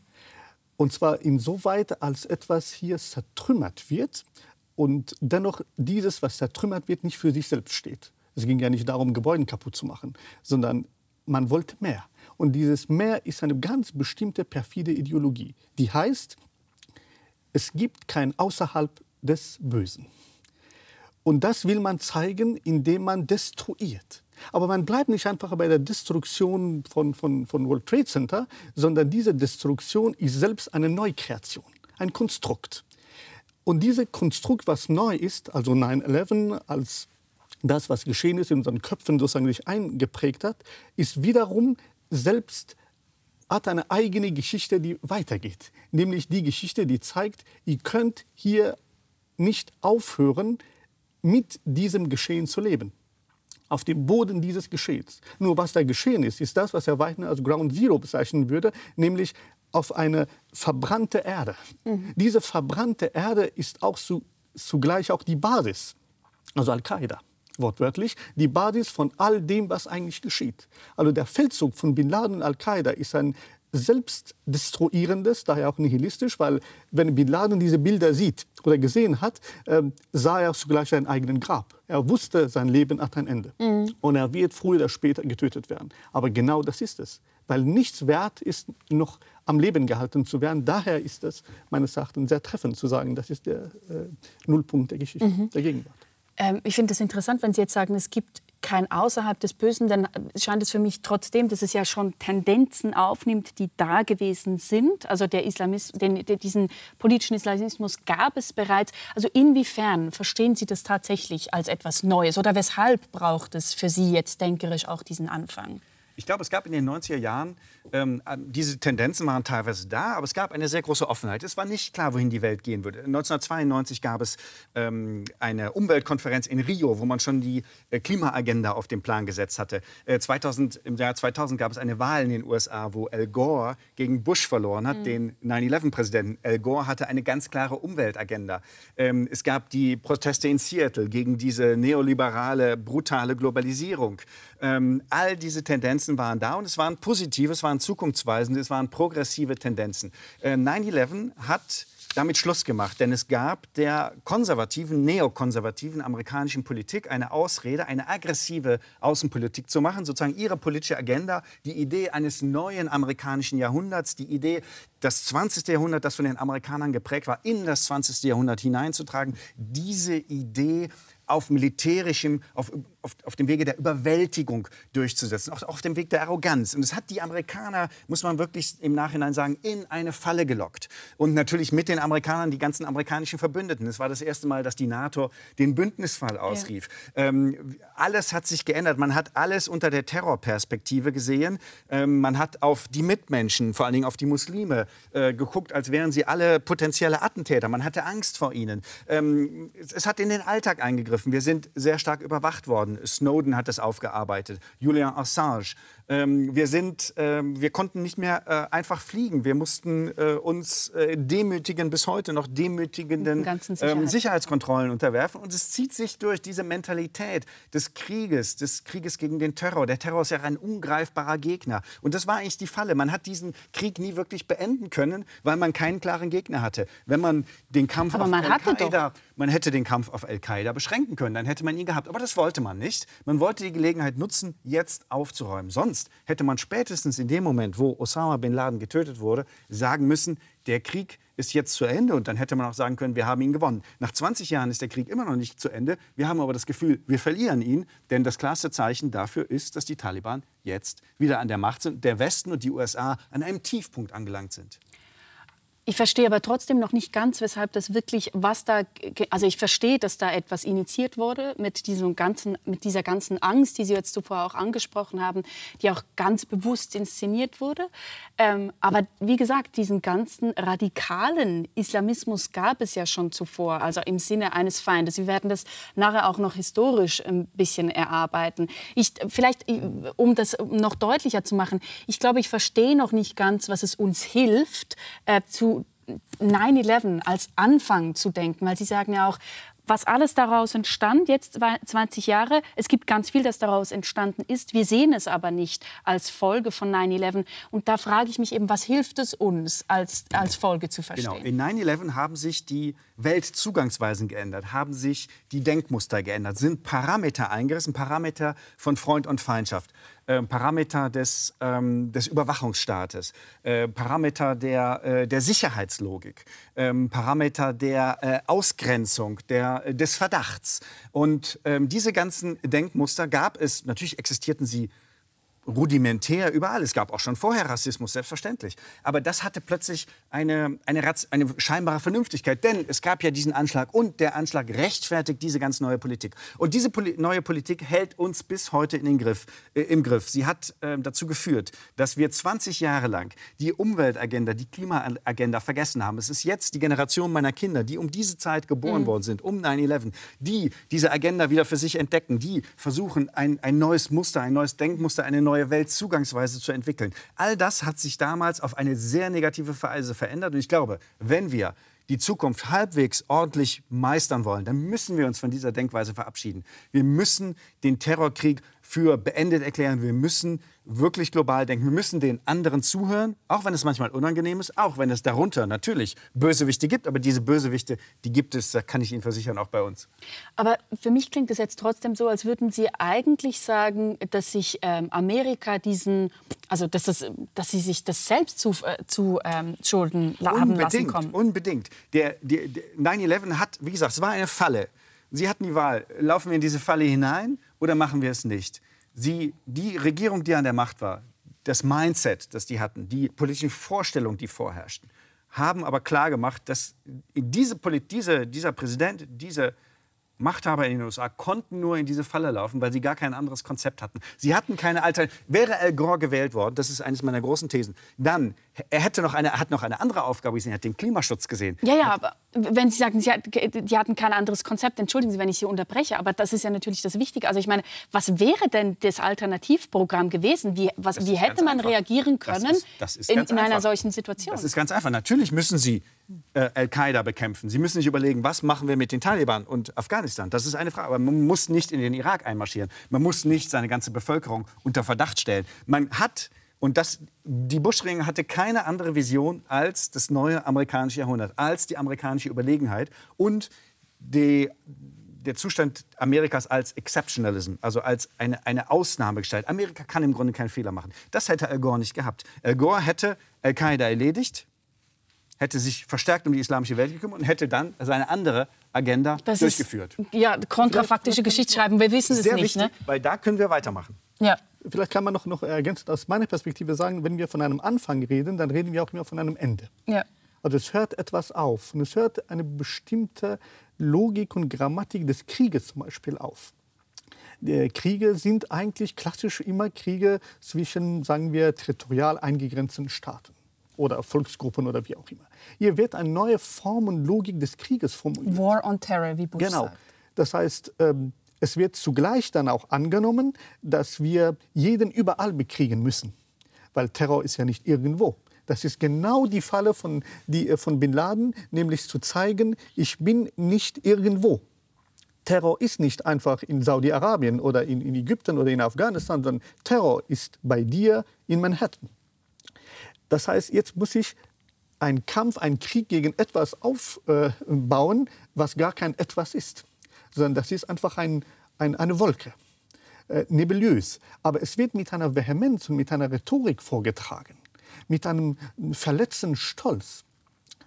Und zwar insoweit, als etwas hier zertrümmert wird und dennoch dieses, was zertrümmert wird, nicht für sich selbst steht. Es ging ja nicht darum, Gebäude kaputt zu machen, sondern man wollte mehr. Und dieses Mehr ist eine ganz bestimmte perfide Ideologie, die heißt, es gibt kein Außerhalb des Bösen. Und das will man zeigen, indem man destruiert. Aber man bleibt nicht einfach bei der Destruktion von, von, von World Trade Center, sondern diese Destruktion ist selbst eine Neukreation, ein Konstrukt. Und dieses Konstrukt, was neu ist, also 9-11 als das, was geschehen ist, in unseren Köpfen sozusagen sich eingeprägt hat, ist wiederum selbst hat eine eigene Geschichte, die weitergeht. Nämlich die Geschichte, die zeigt, ihr könnt hier nicht aufhören, mit diesem Geschehen zu leben. Auf dem Boden dieses Geschehens. Nur was da geschehen ist, ist das, was Herr Weichner als Ground Zero bezeichnen würde, nämlich auf eine verbrannte Erde. Mhm. Diese verbrannte Erde ist auch zu, zugleich auch die Basis, also Al-Qaida wortwörtlich, die Basis von all dem, was eigentlich geschieht. Also der Feldzug von Bin Laden und Al-Qaida ist ein selbstdestruierendes, daher auch nihilistisch, weil wenn Bin Laden diese Bilder sieht oder gesehen hat, äh, sah er zugleich seinen eigenen Grab. Er wusste, sein Leben hat ein Ende. Mhm. Und er wird früher oder später getötet werden. Aber genau das ist es. Weil nichts wert ist, noch am Leben gehalten zu werden. Daher ist es meines Erachtens sehr treffend zu sagen, das ist der äh, Nullpunkt der Geschichte, mhm. der Gegenwart. Ähm, ich finde es interessant, wenn Sie jetzt sagen, es gibt kein Außerhalb des Bösen, dann scheint es für mich trotzdem, dass es ja schon Tendenzen aufnimmt, die da gewesen sind. Also der Islamis, den, diesen politischen Islamismus gab es bereits. Also inwiefern verstehen Sie das tatsächlich als etwas Neues oder weshalb braucht es für Sie jetzt denkerisch auch diesen Anfang? Ich glaube, es gab in den 90er Jahren, ähm, diese Tendenzen waren teilweise da, aber es gab eine sehr große Offenheit. Es war nicht klar, wohin die Welt gehen würde. 1992 gab es ähm, eine Umweltkonferenz in Rio, wo man schon die äh, Klimaagenda auf den Plan gesetzt hatte. Äh, 2000, Im Jahr 2000 gab es eine Wahl in den USA, wo Al Gore gegen Bush verloren hat, mhm. den 9-11-Präsidenten. Al Gore hatte eine ganz klare Umweltagenda. Ähm, es gab die Proteste in Seattle gegen diese neoliberale, brutale Globalisierung. Ähm, all diese Tendenzen waren da und es waren positive, es waren zukunftsweisende, es waren progressive Tendenzen. Äh, 9-11 hat damit Schluss gemacht, denn es gab der konservativen, neokonservativen amerikanischen Politik eine Ausrede, eine aggressive Außenpolitik zu machen, sozusagen ihre politische Agenda, die Idee eines neuen amerikanischen Jahrhunderts, die Idee, das 20. Jahrhundert, das von den Amerikanern geprägt war, in das 20. Jahrhundert hineinzutragen. Diese Idee auf militärischem, auf, auf, auf, dem Wege der Überwältigung durchzusetzen, auch auf dem Weg der Arroganz. Und es hat die Amerikaner, muss man wirklich im Nachhinein sagen, in eine Falle gelockt. Und natürlich mit den Amerikanern die ganzen amerikanischen Verbündeten. Es war das erste Mal, dass die NATO den Bündnisfall ausrief. Ja. Ähm, alles hat sich geändert. Man hat alles unter der Terrorperspektive gesehen. Ähm, man hat auf die Mitmenschen, vor allen Dingen auf die Muslime, äh, geguckt, als wären sie alle potenzielle Attentäter. Man hatte Angst vor ihnen. Ähm, es, es hat in den Alltag eingegriffen. Wir sind sehr stark überwacht worden. Snowden hat das aufgearbeitet. Julian Assange. Ähm, wir, sind, ähm, wir konnten nicht mehr äh, einfach fliegen. Wir mussten äh, uns äh, demütigen, bis heute noch demütigenden ähm, Sicherheitskontrollen unterwerfen. Und es zieht sich durch diese Mentalität des Krieges, des Krieges gegen den Terror. Der Terror ist ja ein ungreifbarer Gegner. Und das war eigentlich die Falle. Man hat diesen Krieg nie wirklich beenden können, weil man keinen klaren Gegner hatte. Wenn man den Kampf Aber auf Al-Qaida, man hätte den Kampf auf Al-Qaida beschränken können, dann hätte man ihn gehabt. Aber das wollte man nicht. Man wollte die Gelegenheit nutzen, jetzt aufzuräumen. Sonst hätte man spätestens in dem Moment, wo Osama bin Laden getötet wurde, sagen müssen, der Krieg ist jetzt zu Ende. Und dann hätte man auch sagen können, wir haben ihn gewonnen. Nach 20 Jahren ist der Krieg immer noch nicht zu Ende. Wir haben aber das Gefühl, wir verlieren ihn. Denn das klarste Zeichen dafür ist, dass die Taliban jetzt wieder an der Macht sind, der Westen und die USA an einem Tiefpunkt angelangt sind. Ich verstehe aber trotzdem noch nicht ganz, weshalb das wirklich, was da, also ich verstehe, dass da etwas initiiert wurde mit, diesem ganzen, mit dieser ganzen Angst, die Sie jetzt zuvor auch angesprochen haben, die auch ganz bewusst inszeniert wurde. Ähm, aber wie gesagt, diesen ganzen radikalen Islamismus gab es ja schon zuvor, also im Sinne eines Feindes. Wir werden das nachher auch noch historisch ein bisschen erarbeiten. Ich, vielleicht, um das noch deutlicher zu machen, ich glaube, ich verstehe noch nicht ganz, was es uns hilft, äh, zu 9-11 als Anfang zu denken, weil Sie sagen ja auch, was alles daraus entstand, jetzt 20 Jahre, es gibt ganz viel, das daraus entstanden ist. Wir sehen es aber nicht als Folge von 9-11. Und da frage ich mich eben, was hilft es uns als, als Folge zu genau, verstehen? Genau, in 9-11 haben sich die Weltzugangsweisen geändert, haben sich die Denkmuster geändert, sind Parameter eingerissen, Parameter von Freund und Feindschaft. Äh, Parameter des, ähm, des Überwachungsstaates, äh, Parameter der, äh, der Sicherheitslogik, ähm, Parameter der äh, Ausgrenzung, der, äh, des Verdachts. Und ähm, diese ganzen Denkmuster gab es, natürlich existierten sie rudimentär überall. Es gab auch schon vorher Rassismus, selbstverständlich. Aber das hatte plötzlich eine, eine, eine, scheinbare Vernünftigkeit. Denn es gab ja diesen Anschlag und der Anschlag rechtfertigt diese ganz neue Politik. Und diese Poli neue Politik hält uns bis heute in den Griff, äh, im Griff. Sie hat äh, dazu geführt, dass wir 20 Jahre lang die Umweltagenda, die Klimaagenda vergessen haben. Es ist jetzt die Generation meiner Kinder, die um diese Zeit geboren mhm. worden sind, um 9-11, die diese Agenda wieder für sich entdecken, die versuchen, ein, ein neues Muster, ein neues Denkmuster, eine neue neue Weltzugangsweise zu entwickeln. All das hat sich damals auf eine sehr negative Weise verändert. Und ich glaube, wenn wir die Zukunft halbwegs ordentlich meistern wollen, dann müssen wir uns von dieser Denkweise verabschieden. Wir müssen den Terrorkrieg für beendet erklären. Wir müssen wirklich global denken. Wir müssen den anderen zuhören, auch wenn es manchmal unangenehm ist, auch wenn es darunter natürlich Bösewichte gibt. Aber diese Bösewichte, die gibt es, da kann ich Ihnen versichern, auch bei uns. Aber für mich klingt es jetzt trotzdem so, als würden Sie eigentlich sagen, dass sich ähm, Amerika diesen, also dass, das, dass sie sich das selbst zu, äh, zu ähm, Schulden haben lassen kommen. Unbedingt. Der, der, der 9-11 hat, wie gesagt, es war eine Falle. Sie hatten die Wahl, laufen wir in diese Falle hinein oder machen wir es nicht? Sie, die Regierung, die an der Macht war, das Mindset, das die hatten, die politischen Vorstellungen, die vorherrschten, haben aber klar gemacht, dass diese, diese, dieser Präsident, diese Machthaber in den USA konnten nur in diese Falle laufen, weil sie gar kein anderes Konzept hatten. Sie hatten keine Alternative. Wäre Al Gore gewählt worden, das ist eines meiner großen Thesen, dann er hätte noch eine, hat noch eine andere Aufgabe gesehen, er hat den Klimaschutz gesehen. Ja, ja, aber wenn Sie sagen, Sie hatten kein anderes Konzept, entschuldigen Sie, wenn ich Sie unterbreche, aber das ist ja natürlich das Wichtige. Also ich meine, was wäre denn das Alternativprogramm gewesen? Wie, was, wie hätte man einfach. reagieren können das ist, das ist in, in einer solchen Situation? Das ist ganz einfach. Natürlich müssen Sie äh, Al-Qaida bekämpfen. Sie müssen sich überlegen, was machen wir mit den Taliban und Afghanistan. Das ist eine Frage. Aber man muss nicht in den Irak einmarschieren. Man muss nicht seine ganze Bevölkerung unter Verdacht stellen. Man hat und das, die Bush-Regierung hatte keine andere Vision als das neue amerikanische Jahrhundert, als die amerikanische Überlegenheit und die, der Zustand Amerikas als Exceptionalism, also als eine, eine Ausnahmegestalt. Amerika kann im Grunde keinen Fehler machen. Das hätte Al Gore nicht gehabt. Al Gore hätte Al-Qaida erledigt, hätte sich verstärkt um die islamische Welt gekümmert und hätte dann seine andere Agenda das durchgeführt. Ist, ja, kontrafaktische Geschichtsschreiben, wir wissen es nicht. Sehr wichtig, ne? weil da können wir weitermachen. Ja. Vielleicht kann man noch, noch ergänzend aus meiner Perspektive sagen, wenn wir von einem Anfang reden, dann reden wir auch immer von einem Ende. Ja. Also es hört etwas auf und es hört eine bestimmte Logik und Grammatik des Krieges zum Beispiel auf. Kriege sind eigentlich klassisch immer Kriege zwischen, sagen wir, territorial eingegrenzten Staaten oder Volksgruppen oder wie auch immer. Hier wird eine neue Form und Logik des Krieges formuliert. War on Terror, wie Bush genau. sagt. Das heißt, ähm, es wird zugleich dann auch angenommen, dass wir jeden überall bekriegen müssen. Weil Terror ist ja nicht irgendwo. Das ist genau die Falle von, die, äh, von Bin Laden, nämlich zu zeigen, ich bin nicht irgendwo. Terror ist nicht einfach in Saudi-Arabien oder in, in, Ägypten oder in Afghanistan, sondern Terror ist bei dir in Manhattan. Das heißt, jetzt muss ich einen Kampf, einen Krieg gegen etwas aufbauen, was gar kein etwas ist, sondern das ist einfach ein, ein, eine Wolke, äh, nebulös. Aber es wird mit einer Vehemenz und mit einer Rhetorik vorgetragen, mit einem verletzten Stolz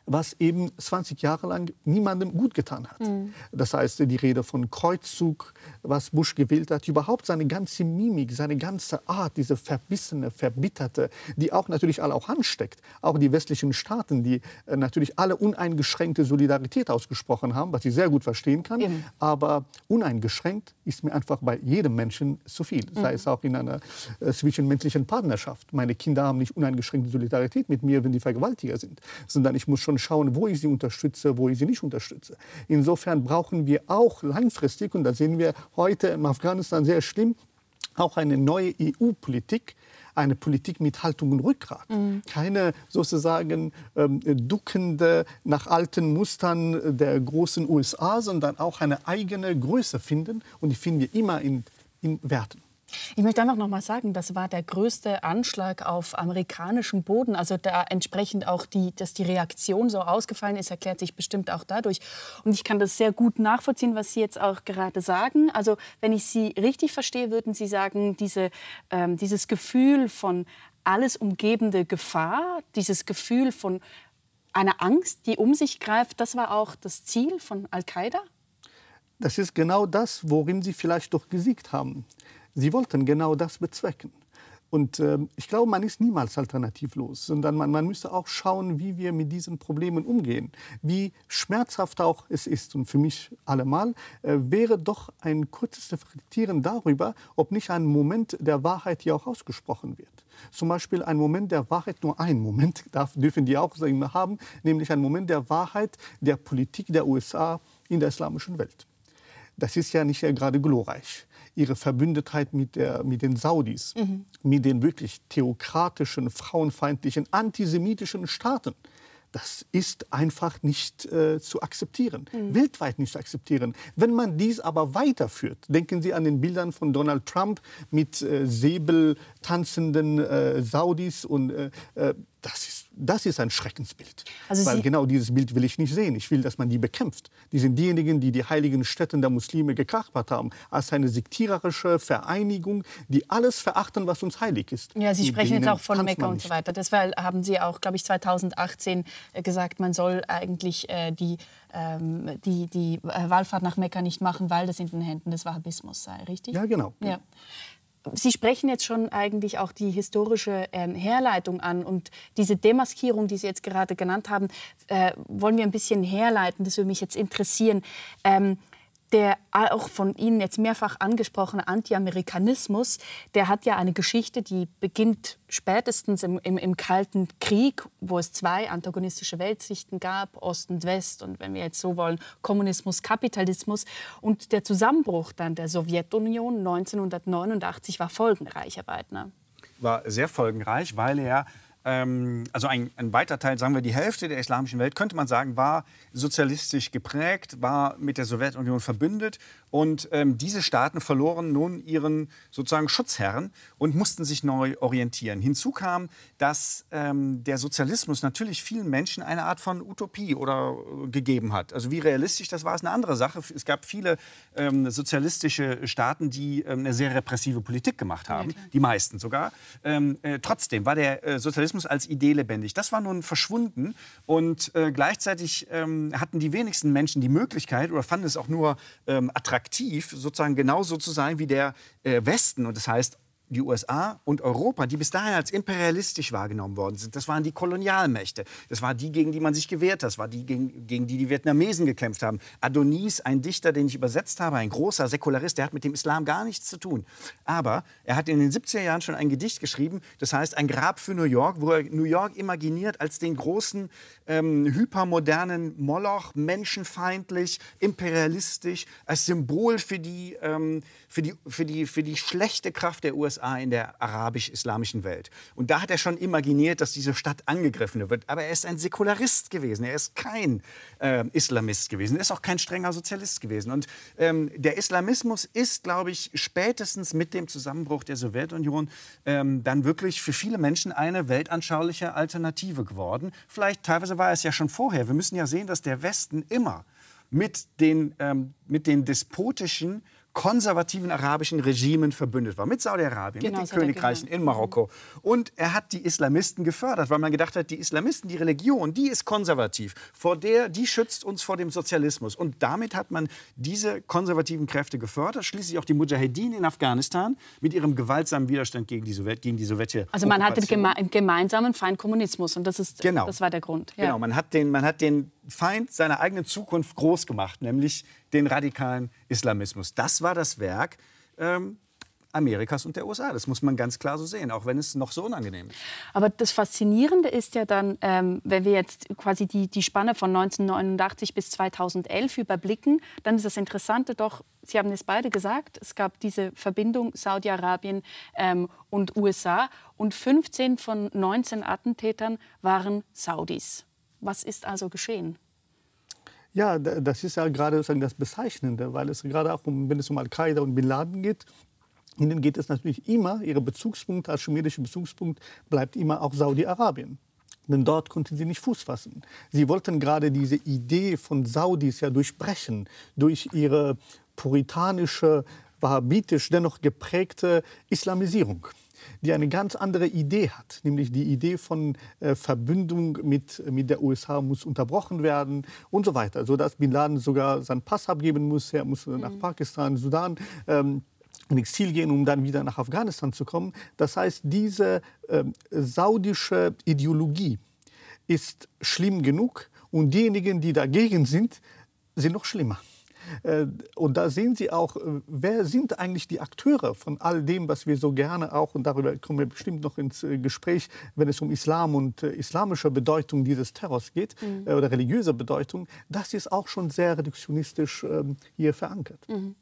was eben 20 Jahre lang niemandem gut getan hat. Mhm. Das heißt, die Rede von Kreuzzug, was Bush gewählt hat, überhaupt seine ganze Mimik, seine ganze Art, diese verbissene, verbitterte, die auch natürlich alle auch ansteckt. Auch die westlichen Staaten, die äh, natürlich alle uneingeschränkte Solidarität ausgesprochen haben, was ich sehr gut verstehen kann. Eben. Aber uneingeschränkt ist mir einfach bei jedem Menschen zu viel. Mhm. Sei es auch in einer äh, zwischenmenschlichen Partnerschaft. Meine Kinder haben nicht uneingeschränkte Solidarität mit mir, wenn die Vergewaltiger sind, sondern ich muss schon und schauen, wo ich sie unterstütze, wo ich sie nicht unterstütze. Insofern brauchen wir auch langfristig, und das sehen wir heute in Afghanistan sehr schlimm, auch eine neue EU-Politik, eine Politik mit Haltung und Rückgrat. Mhm. Keine sozusagen ähm, duckende nach alten Mustern der großen USA, sondern auch eine eigene Größe finden. Und die finden wir immer in, in Werten. Ich möchte einfach noch mal sagen, das war der größte Anschlag auf amerikanischem Boden. Also da entsprechend auch die, dass die Reaktion so ausgefallen ist, erklärt sich bestimmt auch dadurch. Und ich kann das sehr gut nachvollziehen, was Sie jetzt auch gerade sagen. Also wenn ich Sie richtig verstehe, würden Sie sagen, diese, ähm, dieses Gefühl von alles umgebende Gefahr, dieses Gefühl von einer Angst, die um sich greift, das war auch das Ziel von Al-Qaida? Das ist genau das, worin Sie vielleicht doch gesiegt haben. Sie wollten genau das bezwecken. Und äh, ich glaube, man ist niemals alternativlos, sondern man, man müsste auch schauen, wie wir mit diesen Problemen umgehen. Wie schmerzhaft auch es ist. Und für mich allemal äh, wäre doch ein kurzes Reflektieren darüber, ob nicht ein Moment der Wahrheit hier auch ausgesprochen wird. Zum Beispiel ein Moment der Wahrheit, nur ein Moment (laughs) darf, dürfen die auch haben, nämlich ein Moment der Wahrheit der Politik der USA in der islamischen Welt. Das ist ja nicht gerade glorreich ihre Verbündetheit mit, der, mit den Saudis, mhm. mit den wirklich theokratischen, frauenfeindlichen, antisemitischen Staaten. Das ist einfach nicht äh, zu akzeptieren, mhm. weltweit nicht zu akzeptieren. Wenn man dies aber weiterführt, denken Sie an den Bildern von Donald Trump mit äh, Säbel tanzenden äh, Saudis und äh, äh, das ist, das ist ein Schreckensbild. Also Weil genau dieses Bild will ich nicht sehen. Ich will, dass man die bekämpft. Die sind diejenigen, die die heiligen Stätten der Muslime gekapert haben, als eine sektiererische Vereinigung, die alles verachten, was uns heilig ist. Ja, Sie sprechen jetzt auch von Mekka und so weiter. Deshalb haben Sie auch, glaube ich, 2018 äh, gesagt, man soll eigentlich äh, die, ähm, die, die äh, Wallfahrt nach Mekka nicht machen, weil das in den Händen des Wahhabismus sei, richtig? Ja, genau. Ja. Sie sprechen jetzt schon eigentlich auch die historische ähm, Herleitung an und diese Demaskierung, die Sie jetzt gerade genannt haben, äh, wollen wir ein bisschen herleiten. Das würde mich jetzt interessieren. Ähm, der auch von Ihnen jetzt mehrfach angesprochene Anti-Amerikanismus, der hat ja eine Geschichte, die beginnt spätestens im, im, im, Kalten Krieg, wo es zwei antagonistische Weltsichten gab, Ost und West und wenn wir jetzt so wollen, Kommunismus, Kapitalismus. Und der Zusammenbruch dann der Sowjetunion 1989 war folgenreich, Herr Weidner. War sehr folgenreich, weil er ähm, also ein, ein, weiter Teil, sagen wir die Hälfte der islamischen Welt, könnte man sagen, war sozialistisch geprägt, war mit der Sowjetunion verbündet und ähm, diese Staaten verloren nun ihren sozusagen Schutzherren und mussten sich neu orientieren. Hinzu kam, dass ähm, der Sozialismus natürlich vielen Menschen eine Art von Utopie oder äh, gegeben hat. Also wie realistisch das war, ist eine andere Sache. Es gab viele ähm, sozialistische Staaten, die ähm, eine sehr repressive Politik gemacht haben, ja, die meisten sogar. Ähm, äh, trotzdem war der äh, Sozialismus als Idee lebendig. Das war nun verschwunden und äh, gleichzeitig ähm, hatten die wenigsten Menschen die Möglichkeit oder fanden es auch nur attraktiv, sozusagen genauso zu sein wie der äh, Westen. Und das heißt, die USA und Europa, die bis dahin als imperialistisch wahrgenommen worden sind, das waren die Kolonialmächte. Das war die, gegen die man sich gewehrt hat. Das war die, gegen, gegen die die Vietnamesen gekämpft haben. Adonis, ein Dichter, den ich übersetzt habe, ein großer Säkularist, der hat mit dem Islam gar nichts zu tun. Aber er hat in den 70er Jahren schon ein Gedicht geschrieben, das heißt Ein Grab für New York, wo er New York imaginiert als den großen, ähm, hypermodernen Moloch, menschenfeindlich, imperialistisch, als Symbol für die, ähm, für die, für die, für die schlechte Kraft der USA USA in der arabisch-islamischen Welt. Und da hat er schon imaginiert, dass diese Stadt angegriffen wird. Aber er ist ein Säkularist gewesen. Er ist kein äh, Islamist gewesen. Er ist auch kein strenger Sozialist gewesen. Und ähm, der Islamismus ist, glaube ich, spätestens mit dem Zusammenbruch der Sowjetunion ähm, dann wirklich für viele Menschen eine weltanschauliche Alternative geworden. Vielleicht teilweise war es ja schon vorher. Wir müssen ja sehen, dass der Westen immer mit den, ähm, mit den despotischen konservativen arabischen Regimen verbündet war. Mit Saudi-Arabien, genau, mit den Königreichen in Marokko. Und er hat die Islamisten gefördert, weil man gedacht hat, die Islamisten, die Religion, die ist konservativ. Vor der, die schützt uns vor dem Sozialismus. Und damit hat man diese konservativen Kräfte gefördert. Schließlich auch die Mujahedin in Afghanistan mit ihrem gewaltsamen Widerstand gegen die, Sowjet, gegen die sowjetische Also man hatte geme gemeinsamen Feind Kommunismus. Und das, ist, genau. das war der Grund. Ja. Genau, man hat, den, man hat den Feind seiner eigenen Zukunft groß gemacht, nämlich den radikalen Islamismus. Das war das Werk ähm, Amerikas und der USA. Das muss man ganz klar so sehen, auch wenn es noch so unangenehm ist. Aber das Faszinierende ist ja dann, ähm, wenn wir jetzt quasi die, die Spanne von 1989 bis 2011 überblicken, dann ist das Interessante doch, Sie haben es beide gesagt, es gab diese Verbindung Saudi-Arabien ähm, und USA und 15 von 19 Attentätern waren Saudis. Was ist also geschehen? Ja, das ist ja gerade das Bezeichnende, weil es gerade auch, um, wenn es um Al-Qaida und Bin Laden geht, ihnen geht es natürlich immer, ihr Bezugspunkt, archimedeischer Bezugspunkt bleibt immer auch Saudi-Arabien. Denn dort konnten sie nicht Fuß fassen. Sie wollten gerade diese Idee von Saudis ja durchbrechen, durch ihre puritanische, wahhabitisch dennoch geprägte Islamisierung die eine ganz andere Idee hat, nämlich die Idee von äh, Verbündung mit, mit der USA muss unterbrochen werden und so weiter, sodass Bin Laden sogar seinen Pass abgeben muss. Er muss mhm. nach Pakistan, Sudan. Ähm, in Exil gehen, um dann wieder nach Afghanistan zu kommen. Das heißt, diese äh, saudische Ideologie ist schlimm genug und diejenigen, die dagegen sind, sind noch schlimmer. Äh, und da sehen Sie auch, äh, wer sind eigentlich die Akteure von all dem, was wir so gerne auch, und darüber kommen wir bestimmt noch ins äh, Gespräch, wenn es um Islam und islamische Bedeutung dieses Terrors geht mhm. oder religiöse Bedeutung, das ist auch schon sehr reduktionistisch ähm, hier verankert. Mhm.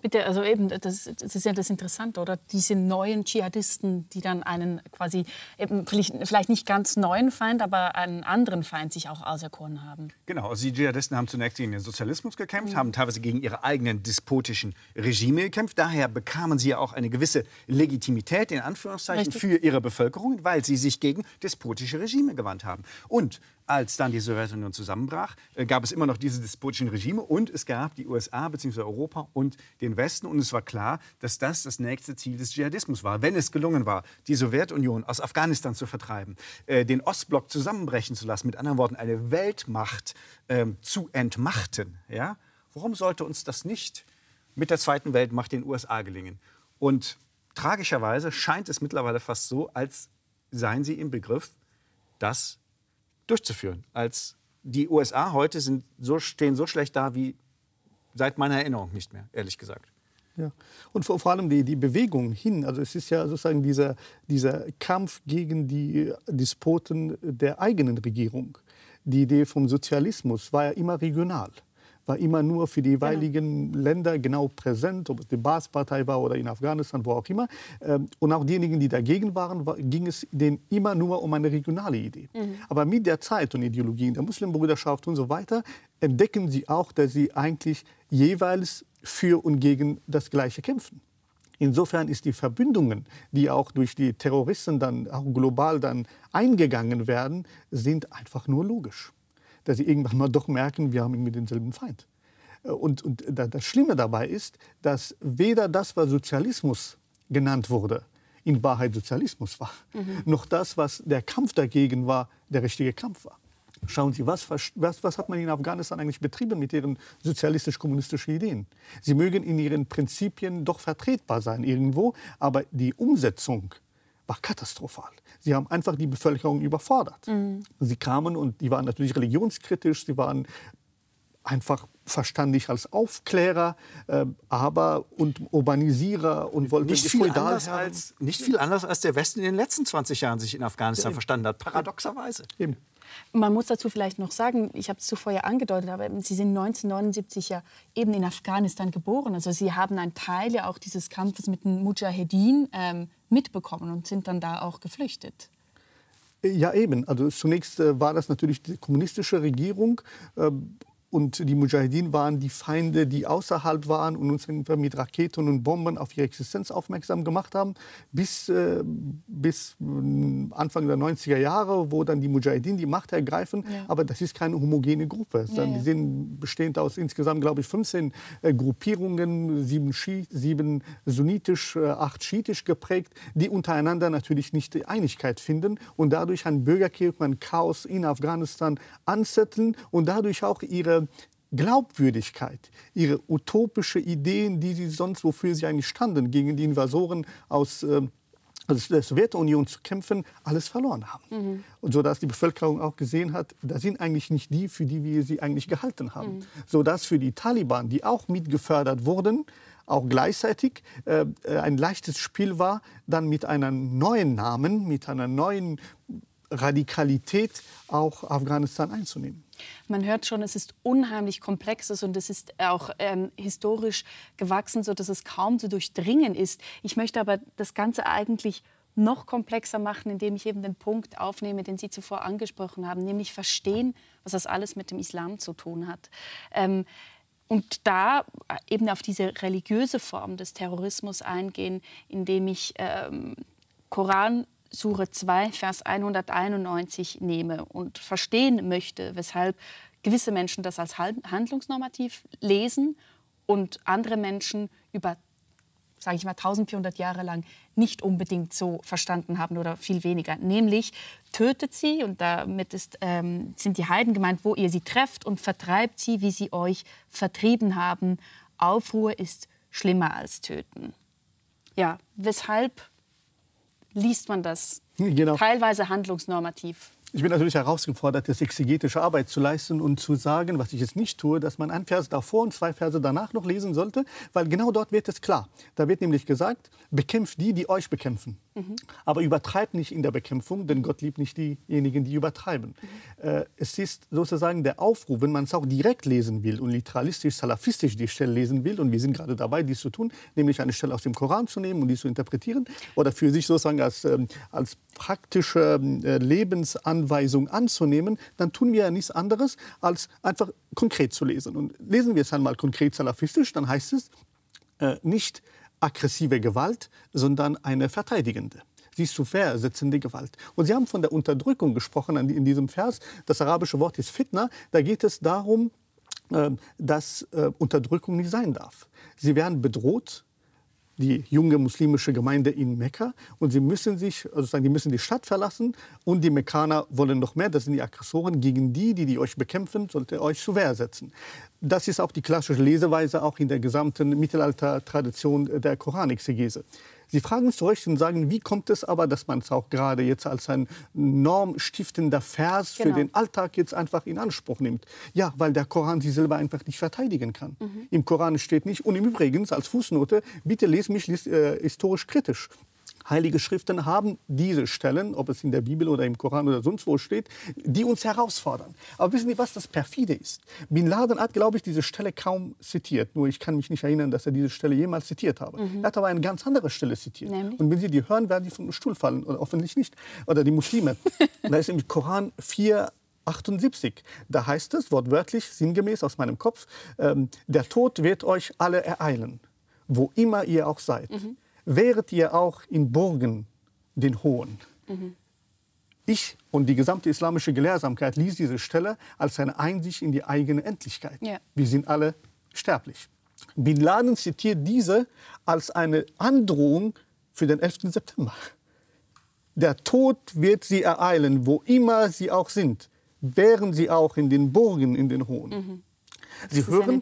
Bitte, also eben, das, das, ist ja das Interessante, oder? Diese neuen Dschihadisten, die dann einen quasi, eben vielleicht, vielleicht nicht ganz neuen Feind, aber einen anderen Feind sich auch auserkoren haben. Genau, also die Dschihadisten haben zunächst gegen den Sozialismus gekämpft, mhm. haben teilweise gegen ihre eigenen despotischen Regime gekämpft. Daher bekamen sie ja auch eine gewisse Legitimität, in Anführungszeichen, Richtig. für ihre Bevölkerung, weil sie sich gegen despotische Regime gewandt haben. Und als dann die Sowjetunion zusammenbrach, äh, gab es immer noch diese despotischen Regime und es gab die USA bzw. Europa und den Westen. Und es war klar, dass das das nächste Ziel des Dschihadismus war. Wenn es gelungen war, die Sowjetunion aus Afghanistan zu vertreiben, äh, den Ostblock zusammenbrechen zu lassen, mit anderen Worten eine Weltmacht ähm, zu entmachten, ja? warum sollte uns das nicht mit der zweiten Weltmacht den USA gelingen? Und tragischerweise scheint es mittlerweile fast so, als seien sie im Begriff, das durchzuführen. Als die USA heute sind so, stehen so schlecht da wie seit meiner Erinnerung nicht mehr, ehrlich gesagt. Ja. Und vor, vor, allem die, die Bewegung hin, also es ist ja sozusagen dieser, dieser Kampf gegen die Despoten der eigenen Regierung. Die Idee vom Sozialismus war ja immer regional war immer nur für die genau. jeweiligen genau. Länder genau präsent, ob es die Baas-Partei war oder in Afghanistan, wo auch immer. Ähm, und auch diejenigen, die dagegen waren, ging es denen immer nur um eine regionale Idee. Mhm. Aber mit der Zeit und Ideologien der Muslimbruderschaft und so weiter entdecken sie auch, dass sie eigentlich jeweils für und gegen das Gleiche kämpfen. Insofern ist die Verbindungen, die auch durch die Terroristen dann auch global dann eingegangen werden, sind einfach nur logisch dass sie irgendwann mal doch merken, wir haben irgendwie denselben Feind. Äh, und, und das Schlimme dabei ist, dass weder das, was Sozialismus genannt wurde, in Wahrheit Sozialismus war, mhm. noch das, was der Kampf dagegen war, der richtige Kampf war. Schauen Sie, was, was, was, hat man in Afghanistan eigentlich betrieben mit ihren sozialistisch-kommunistischen Ideen? Sie mögen in ihren Prinzipien doch vertretbar sein irgendwo, aber die Umsetzung war katastrophal. Sie haben einfach die Bevölkerung überfordert. Mhm. Sie kamen und die waren natürlich religionskritisch, sie waren einfach verstand ich als Aufklärer, äh, aber und Urbanisierer und wollte nicht viel, anders als, nicht viel anders als der Westen in den letzten 20 Jahren sich in Afghanistan ja, verstanden hat, paradoxerweise. Eben. Man muss dazu vielleicht noch sagen, ich habe es zuvor ja angedeutet, aber Sie sind 1979 ja eben in Afghanistan geboren. Also Sie haben einen Teil ja auch dieses Kampfes mit den Mujahedin ähm, mitbekommen und sind dann da auch geflüchtet. Ja, eben. Also zunächst äh, war das natürlich die kommunistische Regierung. Äh, und die Mujahideen waren die Feinde, die außerhalb waren und uns mit Raketen und Bomben auf ihre Existenz aufmerksam gemacht haben, bis, äh, bis äh, Anfang der 90er Jahre, wo dann die Mujahideen die Macht ergreifen. Ja. Aber das ist keine homogene Gruppe. Ja, ja. Die sind bestehend aus insgesamt, glaube ich, 15 äh, Gruppierungen, sieben, Schi sieben sunnitisch, äh, acht schiitisch geprägt, die untereinander natürlich nicht Einigkeit finden und dadurch ein Bürgerkrieg, ein Chaos in Afghanistan anzetteln und dadurch auch ihre Glaubwürdigkeit, ihre utopische Ideen, die sie sonst, wofür sie eigentlich standen, gegen die Invasoren aus äh, also der Sowjetunion zu kämpfen, alles verloren haben. Mhm. Und so dass die Bevölkerung auch gesehen hat, da sind eigentlich nicht die, für die wir sie eigentlich gehalten haben. Mhm. So dass für die Taliban, die auch mitgefördert wurden, auch gleichzeitig äh, ein leichtes Spiel war, dann mit einem neuen Namen, mit einer neuen Radikalität auch Afghanistan einzunehmen. Man hört schon, es ist unheimlich komplexes und es ist auch ähm, historisch gewachsen, sodass es kaum zu durchdringen ist. Ich möchte aber das Ganze eigentlich noch komplexer machen, indem ich eben den Punkt aufnehme, den Sie zuvor angesprochen haben, nämlich verstehen, was das alles mit dem Islam zu tun hat. Ähm, und da eben auf diese religiöse Form des Terrorismus eingehen, indem ich ähm, Koran Sure 2, Vers 191 nehme und verstehen möchte, weshalb gewisse Menschen das als handlungsnormativ lesen und andere Menschen über, sage ich mal, 1400 Jahre lang nicht unbedingt so verstanden haben oder viel weniger. Nämlich tötet sie, und damit ist, ähm, sind die Heiden gemeint, wo ihr sie trefft und vertreibt sie, wie sie euch vertrieben haben. Aufruhr ist schlimmer als töten. Ja, weshalb liest man das genau. teilweise handlungsnormativ. Ich bin natürlich herausgefordert, das exegetische Arbeit zu leisten und zu sagen, was ich jetzt nicht tue, dass man einen Vers davor und zwei Verse danach noch lesen sollte, weil genau dort wird es klar. Da wird nämlich gesagt, bekämpft die, die euch bekämpfen. Mhm. Aber übertreibt nicht in der Bekämpfung, denn Gott liebt nicht diejenigen, die übertreiben. Mhm. Äh, es ist sozusagen der Aufruf, wenn man es auch direkt lesen will und literalistisch, salafistisch die Stelle lesen will, und wir sind gerade dabei, dies zu tun, nämlich eine Stelle aus dem Koran zu nehmen und die zu interpretieren oder für sich sozusagen als, ähm, als praktische äh, Lebensanweisung anzunehmen, dann tun wir ja nichts anderes, als einfach konkret zu lesen. Und lesen wir es einmal konkret salafistisch, dann heißt es äh, nicht aggressive Gewalt, sondern eine verteidigende. Sie ist zu versetzende Gewalt. Und Sie haben von der Unterdrückung gesprochen in diesem Vers. Das arabische Wort ist Fitna. Da geht es darum, äh, dass äh, Unterdrückung nicht sein darf. Sie werden bedroht, die junge muslimische Gemeinde in Mekka und sie müssen sich, also die müssen die Stadt verlassen und die Mekkaner wollen noch mehr, das sind die Aggressoren, gegen die, die, die euch bekämpfen, sollt ihr euch zur Wehr setzen. Das ist auch die klassische Leseweise auch in der gesamten Mittelalter-Tradition der Koranexegese. Sie fragen zu Recht und sagen, wie kommt es aber, dass man es auch gerade jetzt als ein normstiftender Vers genau. für den Alltag jetzt einfach in Anspruch nimmt? Ja, weil der Koran sie selber einfach nicht verteidigen kann. Mhm. Im Koran steht nicht, und im Übrigen als Fußnote, bitte lese mich äh, historisch kritisch. Heilige Schriften haben diese Stellen, ob es in der Bibel oder im Koran oder sonst wo steht, die uns herausfordern. Aber wissen Sie, was das perfide ist? Bin Laden hat, glaube ich, diese Stelle kaum zitiert. Nur ich kann mich nicht erinnern, dass er diese Stelle jemals zitiert habe. Mhm. Er hat aber eine ganz andere Stelle zitiert. Nämlich? Und wenn Sie die hören, werden Sie vom Stuhl fallen. Oder hoffentlich nicht. Oder die Muslime. (laughs) da ist im Koran 4, 78. Da heißt es wortwörtlich, sinngemäß aus meinem Kopf, ähm, der Tod wird euch alle ereilen, wo immer ihr auch seid. Mhm wäret ihr auch in Burgen den Hohen. Mhm. Ich und die gesamte islamische Gelehrsamkeit ließ diese Stelle als eine Einsicht in die eigene Endlichkeit. Ja. Wir sind alle sterblich. Bin Laden zitiert diese als eine Androhung für den 11. September. Der Tod wird sie ereilen, wo immer sie auch sind. wären sie auch in den Burgen, in den Hohen. Mhm. Sie Das ist hören,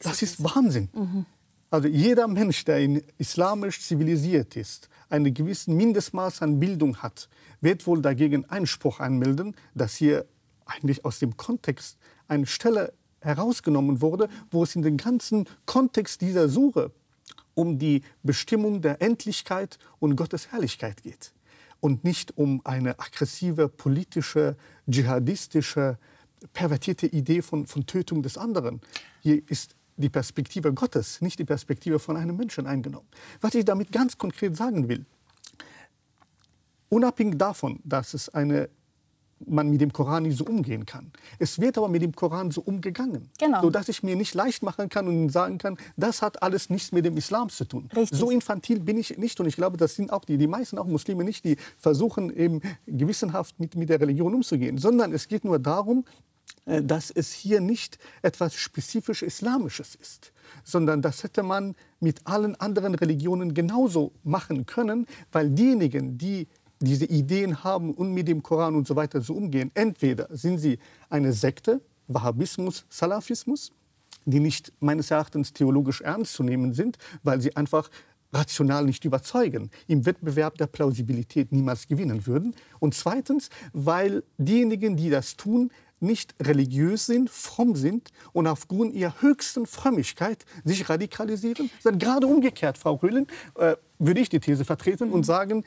das ist Wahnsinn. Also jeder Mensch, der in islamisch zivilisiert ist, ein gewisses Mindestmaß an Bildung hat, wird wohl dagegen Einspruch anmelden, dass hier eigentlich aus dem Kontext eine Stelle herausgenommen wurde, wo es in den ganzen Kontext dieser Sure um die Bestimmung der Endlichkeit und Gottes Herrlichkeit geht und nicht um eine aggressive, politische, dschihadistische, pervertierte Idee von, von Tötung des anderen. Hier ist die Perspektive Gottes, nicht die Perspektive von einem Menschen eingenommen. Was ich damit ganz konkret sagen will, unabhängig davon, dass es eine man mit dem Koran nicht so umgehen kann. Es wird aber mit dem Koran so umgegangen, Genau. sodass ich mir nicht leicht machen kann und sagen kann, das hat alles nichts mit dem Islam zu tun. Richtig. So infantil bin ich nicht und ich glaube, das sind auch die, die meisten auch Muslime nicht, die versuchen eben gewissenhaft mit, mit der Religion umzugehen, sondern es geht nur darum, dass es hier nicht etwas spezifisch Islamisches ist, sondern das hätte man mit allen anderen Religionen genauso machen können, weil diejenigen, die diese Ideen haben und mit dem Koran und so weiter so umgehen, entweder sind sie eine Sekte, Wahhabismus, Salafismus, die nicht meines Erachtens theologisch ernst zu nehmen sind, weil sie einfach rational nicht überzeugen, im Wettbewerb der Plausibilität niemals gewinnen würden. Und zweitens, weil diejenigen, die das tun, nicht religiös sind, fromm sind und aufgrund ihrer höchsten Frömmigkeit sich radikalisieren, sondern gerade umgekehrt, Frau Röhlen, äh, würde ich die These vertreten und sagen,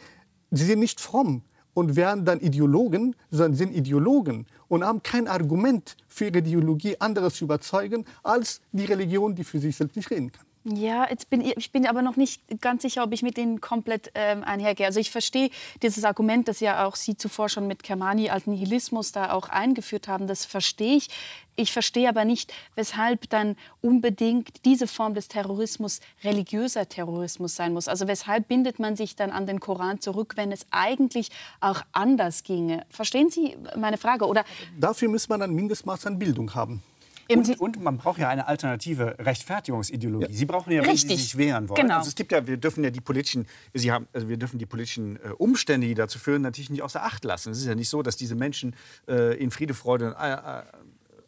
sie sind nicht fromm und werden dann Ideologen, sondern sind Ideologen und haben kein Argument für ihre Ideologie, anderes zu überzeugen, als die Religion, die für sich selbst nicht reden kann. Ja, jetzt bin ich, ich bin aber noch nicht ganz sicher, ob ich mit denen komplett ähm, einhergehe. Also ich verstehe dieses Argument, das ja auch Sie zuvor schon mit Kermani als Nihilismus da auch eingeführt haben. Das verstehe ich. Ich verstehe aber nicht, weshalb dann unbedingt diese Form des Terrorismus religiöser Terrorismus sein muss. Also weshalb bindet man sich dann an den Koran zurück, wenn es eigentlich auch anders ginge? Verstehen Sie meine Frage? Oder Dafür muss man ein Mindestmaß an Bildung haben. Und, und man braucht ja eine alternative Rechtfertigungsideologie. Sie brauchen ja, wenn Richtig. Sie sich wehren wollen. Genau. Also es gibt ja, wir dürfen ja die politischen, Sie haben, also wir dürfen die politischen äh, Umstände, die dazu führen, natürlich nicht außer Acht lassen. Es ist ja nicht so, dass diese Menschen äh, in Friede, Freude und äh,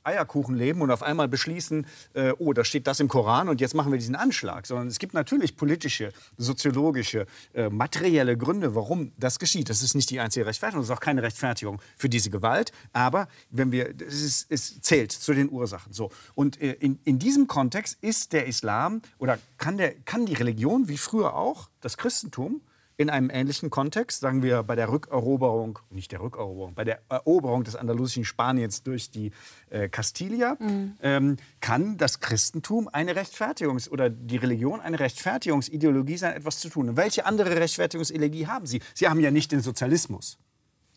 Eierkuchen leben und auf einmal beschließen, äh, oh, da steht das im Koran und jetzt machen wir diesen Anschlag. Sondern es gibt natürlich politische, soziologische, äh, materielle Gründe, warum das geschieht. Das ist nicht die einzige Rechtfertigung, das ist auch keine Rechtfertigung für diese Gewalt. Aber wenn wir, es, ist, es zählt zu den Ursachen. So. Und äh, in, in diesem Kontext ist der Islam oder kann, der, kann die Religion, wie früher auch, das Christentum, in einem ähnlichen Kontext, sagen wir bei der Rückeroberung, nicht der Rückeroberung, bei der Eroberung des andalusischen Spaniens durch die äh, Castilier, ähm, kann das Christentum eine Rechtfertigungs- oder die Religion eine Rechtfertigungsideologie sein, etwas zu tun. Und welche andere Rechtfertigungsideologie haben Sie? Sie haben ja nicht den Sozialismus.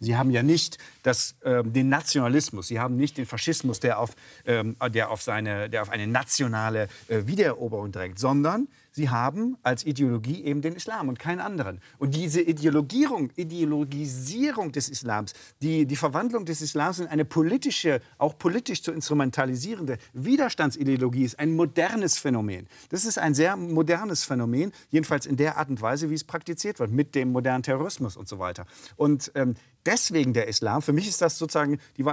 Sie haben ja nicht das, ähm, den Nationalismus, Sie haben nicht den Faschismus, der auf, ähm, der auf, seine, der auf eine nationale äh, Wiedereroberung drängt, sondern Sie haben als Ideologie eben den Islam und keinen anderen. Und diese Ideologierung, Ideologisierung des Islams, die, die Verwandlung des Islams in eine politische, auch politisch zu instrumentalisierende Widerstandsideologie ist ein modernes Phänomen. Das ist ein sehr modernes Phänomen, jedenfalls in der Art und Weise, wie es praktiziert wird, mit dem modernen Terrorismus und so weiter. Und ähm, deswegen der Islam, für mich ist das sozusagen, die,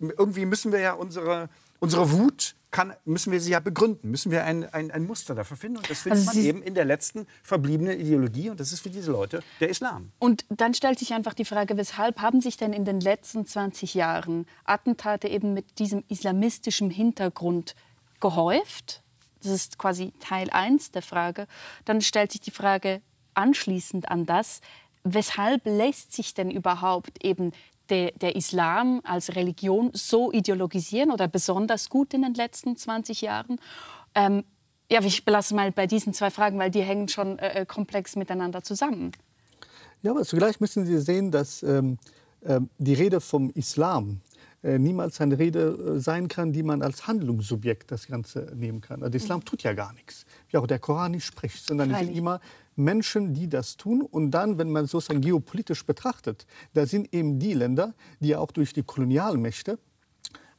irgendwie müssen wir ja unsere, unsere Wut, kann, müssen wir sie ja begründen, müssen wir ein, ein, ein Muster dafür finden. Und das findet Also man Sie- eben in der letzten verbliebenen Ideologie. Und das ist für diese Leute der Islam. Und dann stellt sich einfach die Frage, weshalb haben sich denn in den letzten 20 Jahren Attentate eben mit diesem islamistischen Hintergrund gehäuft? Das ist quasi Teil 1 der Frage. Dann stellt sich die Frage anschließend an das, weshalb lässt sich denn überhaupt eben der, der Islam als Religion so ideologisieren oder besonders gut in den letzten 20 Jahren? Ähm, ja, ich belasse mal bei diesen zwei Fragen, weil die hängen schon äh, komplex miteinander zusammen. Ja, aber zugleich müssen Sie sehen, dass ähm, ähm, die Rede vom Islam äh, niemals eine Rede äh, sein kann, die man als Handlungssubjekt das Ganze nehmen kann. Also der Islam tut ja gar nichts, wie auch der Koran nicht spricht, sondern es sind Freilich. immer Menschen, die das tun. Und dann, wenn man sozusagen geopolitisch betrachtet, da sind eben die Länder, die ja auch durch die Kolonialmächte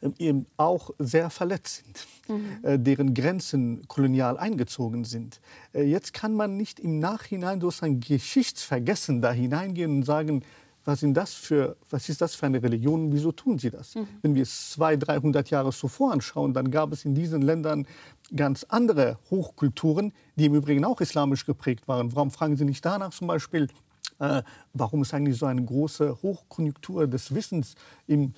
ähm, eben auch sehr verletzt sind, äh, deren Grenzen kolonial eingezogen sind. Äh, jetzt kann man nicht im Nachhinein sozusagen geschichtsvergessen da hineingehen und sagen, was, sind das für, was ist das für eine Religion und wieso tun sie das? Mhm. Wenn wir es 200, 300 Jahre zuvor anschauen, dann gab es in diesen Ländern ganz andere Hochkulturen, die im Übrigen auch islamisch geprägt waren. Warum fragen Sie nicht danach zum Beispiel, äh, warum ist eigentlich so eine große Hochkonjunktur des Wissens im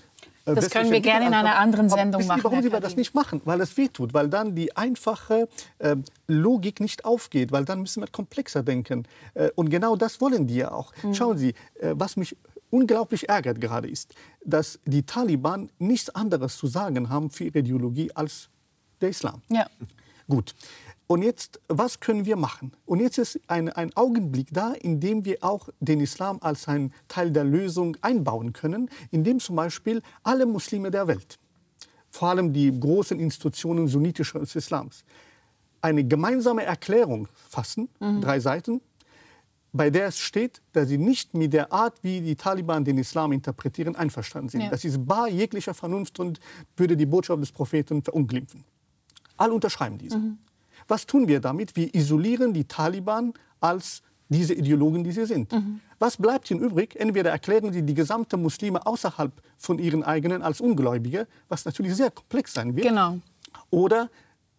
äh, das können wir gerne in einer anderen Sendung Sie, machen. Warum Sie das nicht machen? Weil es wehtut, weil dann die einfache äh, Logik nicht aufgeht, weil dann müssen wir komplexer denken. Äh, und genau das wollen die ja auch. Mhm. Schauen Sie, äh, was mich unglaublich ärgert gerade ist, dass die Taliban nichts anderes zu sagen haben für ihre Ideologie als der Islam. Ja. Gut. Und jetzt, was können wir machen? Und jetzt ist ein, ein Augenblick da, in dem wir auch den Islam als einen Teil der Lösung einbauen können, indem zum Beispiel alle Muslime der Welt, vor allem die großen Institutionen sunnitischen Islams, eine gemeinsame Erklärung fassen, mhm. drei Seiten, bei der es steht, dass sie nicht mit der Art, wie die Taliban den Islam interpretieren, einverstanden sind. Ja. Das ist bar jeglicher Vernunft und würde die Botschaft des Propheten verunglimpfen. Alle unterschreiben diese. Mhm. Was tun wir damit? Wir isolieren die Taliban als diese Ideologen, die sie sind. Mhm. Was bleibt ihnen übrig? Entweder erklären sie die gesamte Muslime außerhalb von ihren eigenen als Ungläubige, was natürlich sehr komplex sein wird. Genau. Oder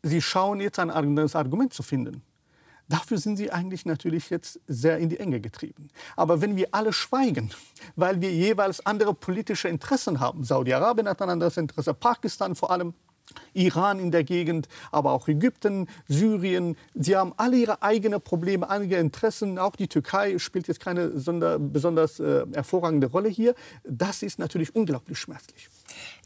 sie schauen jetzt ein anderes Argument zu finden. Dafür sind sie eigentlich natürlich jetzt sehr in die Enge getrieben. Aber wenn wir alle schweigen, weil wir jeweils andere politische Interessen haben, Saudi-Arabien hat ein anderes Interesse, Pakistan vor allem, Iran in der Gegend, aber auch Ägypten, Syrien. Sie haben alle ihre eigenen Probleme, eigene Interessen. Auch die Türkei spielt jetzt keine sonder, besonders äh, hervorragende Rolle hier. Das ist natürlich unglaublich schmerzlich.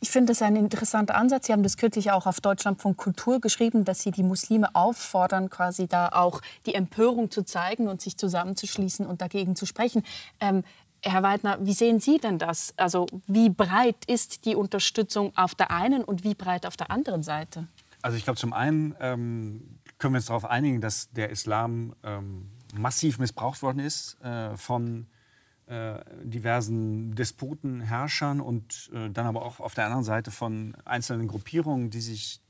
Ich finde das ein interessanter Ansatz. Sie haben das kürzlich auch auf Deutschland von Kultur geschrieben, dass Sie die Muslime auffordern, quasi da auch die Empörung zu zeigen und sich zusammenzuschließen und dagegen zu sprechen. Ähm, Herr Weidner, wie sehen Sie denn das? Also wie breit ist die Unterstützung auf der einen und wie breit auf der anderen Seite? Also ich glaube, zum einen ähm, können wir uns darauf einigen, dass der Islam ähm, massiv missbraucht worden ist äh, von äh, diversen Despoten, Herrschern und äh, dann aber auch auf der anderen Seite von einzelnen Gruppierungen, die sich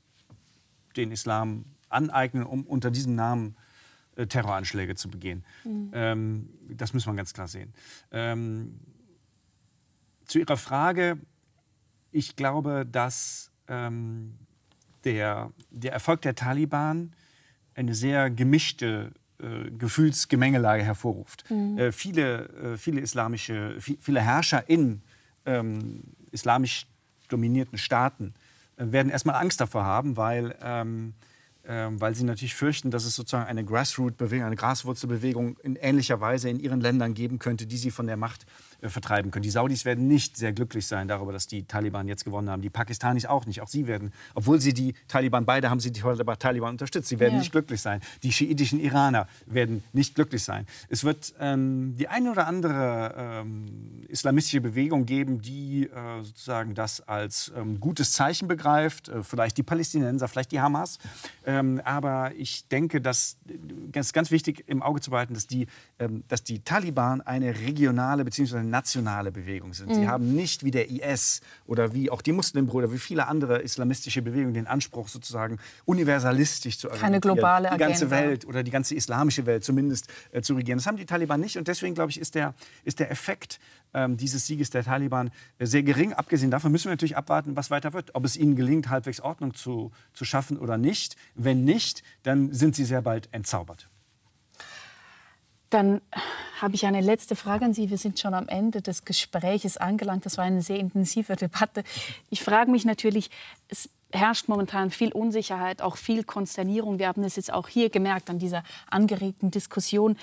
den Islam aneignen, um unter diesem Namen äh, Terroranschläge zu begehen. Mhm. Ähm, das muss man ganz klar sehen. Ähm, zu Ihrer Frage, ich glaube, dass ähm, der, der Erfolg der Taliban eine sehr gemischte äh, Gefühlsgemengelage hervorruft. Mhm. Äh, viele, äh, viele islamische, viele Herrscher in ähm, islamisch dominierten Staaten äh, werden erstmal Angst davor haben, weil ähm, weil sie natürlich fürchten, dass es sozusagen eine Grassroot-Bewegung, eine Graswurzelbewegung in ähnlicher Weise in ihren Ländern geben könnte, die sie von der Macht vertreiben können. Die Saudis werden nicht sehr glücklich sein darüber, dass die Taliban jetzt gewonnen haben. Die Pakistanis auch nicht. Auch sie werden, obwohl sie die Taliban, beide haben sie die Taliban unterstützt, sie werden ja. nicht glücklich sein. Die schiitischen Iraner werden nicht glücklich sein. Es wird ähm, die eine oder andere ähm, islamistische Bewegung geben, die äh, sozusagen das als ähm, gutes Zeichen begreift. Äh, vielleicht die Palästinenser, vielleicht die Hamas. Ähm, aber ich denke, dass ganz, ganz wichtig im Auge zu behalten, dass die, ähm, dass die Taliban eine regionale bzw nationale Bewegung sind. Mhm. Sie haben nicht wie der IS oder wie auch die Muslimbrüder, wie viele andere islamistische Bewegungen den Anspruch sozusagen universalistisch zu Keine globale die ganze Agenda. Welt oder die ganze islamische Welt zumindest äh, zu regieren. Das haben die Taliban nicht und deswegen glaube ich ist der, ist der Effekt ähm, dieses Sieges der Taliban äh, sehr gering. Abgesehen davon müssen wir natürlich abwarten, was weiter wird. Ob es ihnen gelingt, halbwegs Ordnung zu, zu schaffen oder nicht. Wenn nicht, dann sind sie sehr bald entzaubert. Dann habe ich eine letzte Frage an Sie. Wir sind schon am Ende des Gespräches angelangt. Das war eine sehr intensive Debatte. Ich frage mich natürlich, es herrscht momentan viel Unsicherheit, auch viel Konsternierung. Wir haben es jetzt auch hier gemerkt an dieser angeregten Diskussion.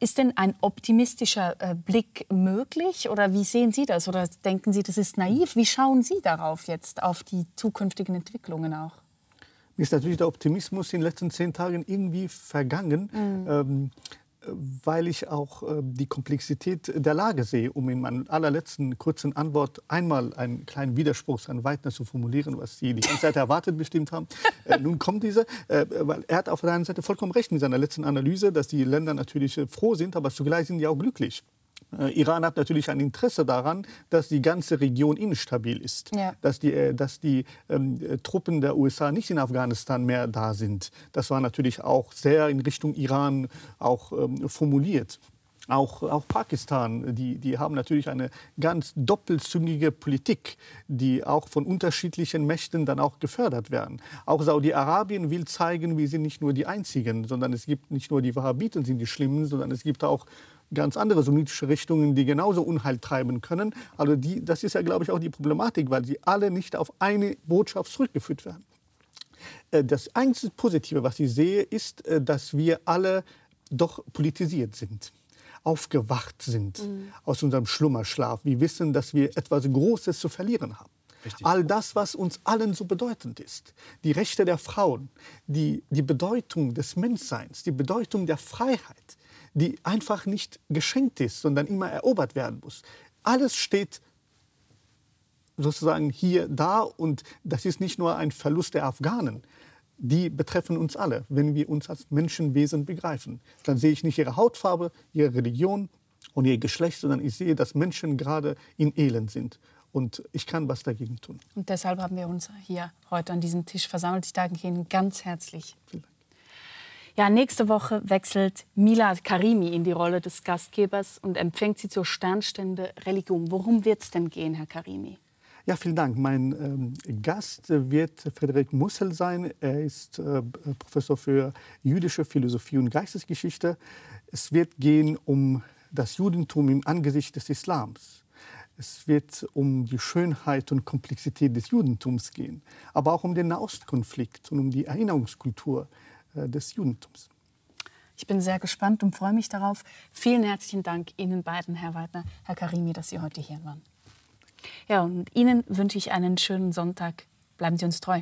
Ist denn ein optimistischer äh, Blick möglich oder wie sehen Sie das? Oder denken Sie, das ist naiv? Wie schauen Sie darauf jetzt, auf die zukünftigen Entwicklungen auch? Mir ist natürlich der Optimismus in den letzten zehn Tagen irgendwie vergangen. Mhm. Ähm, weil ich auch äh, die Komplexität der Lage sehe, um in meiner allerletzten kurzen Antwort einmal einen kleinen Widerspruch an Weidner zu formulieren, was Sie die ganze Zeit erwartet bestimmt haben. (laughs) Äh, nun kommt dieser, äh, weil er hat auf der einen Seite vollkommen recht mit seiner letzten Analyse, dass die Länder natürlich äh, froh sind, aber zugleich sind die auch glücklich. Äh, Iran hat natürlich ein Interesse daran, dass die ganze Region instabil ist, ja. dass die, äh, dass die ähm, äh, Truppen der USA nicht in Afghanistan mehr da sind. Das war natürlich auch sehr in Richtung Iran auch ähm, formuliert. Auch, auch Pakistan, die, die haben natürlich eine ganz doppelzüngige Politik, die auch von unterschiedlichen Mächten dann auch gefördert werden. Auch Saudi-Arabien will zeigen, wir sind nicht nur die Einzigen, sondern es gibt nicht nur die Wahhabiten sind die Schlimmen, sondern es gibt auch ganz andere sunnitische Richtungen, die genauso Unheil treiben können. Also die, das ist ja, glaube ich, auch die Problematik, weil sie alle nicht auf eine Botschaft zurückgeführt werden. Äh, das einzige Positive, was ich sehe, ist, äh, dass wir alle doch politisiert sind aufgewacht sind mhm. aus unserem Schlummerschlaf. Wir wissen, dass wir etwas Großes zu verlieren haben. Richtig. All das, was uns allen so bedeutend ist. Die Rechte der Frauen, die, die Bedeutung des Menschseins, die Bedeutung der Freiheit, die einfach nicht geschenkt ist, sondern immer erobert werden muss. Alles steht sozusagen hier da und das ist nicht nur ein Verlust der Afghanen, die betreffen uns alle, wenn wir uns als Menschenwesen begreifen. Dann sehe ich nicht ihre Hautfarbe, ihre Religion und ihr Geschlecht, sondern ich sehe, dass Menschen gerade in Elend sind. Und ich kann was dagegen tun. Und deshalb haben wir uns hier heute an diesem Tisch versammelt. Ich danke Ihnen ganz herzlich. Vielen Dank. Ja, nächste Woche wechselt Milad Karimi in die Rolle des Gastgebers und empfängt sie zur Sternstunde Religion. Worum wird es denn gehen, Herr Karimi? Ja, vielen Dank. Mein ähm, Gast wird Frederik Mussel sein. Er ist äh, Professor für jüdische Philosophie und Geistesgeschichte. Es wird gehen um das Judentum im Angesicht des Islams. Es wird um die Schönheit und Komplexität des Judentums gehen, aber auch um den Nahostkonflikt und um die Erinnerungskultur äh, des Judentums. Ich bin sehr gespannt und freue mich darauf. Vielen herzlichen Dank Ihnen beiden, Herr Weidner, Herr Karimi, dass Sie heute hier waren. Ja, und Ihnen wünsche ich einen schönen Sonntag. Bleiben Sie uns treu.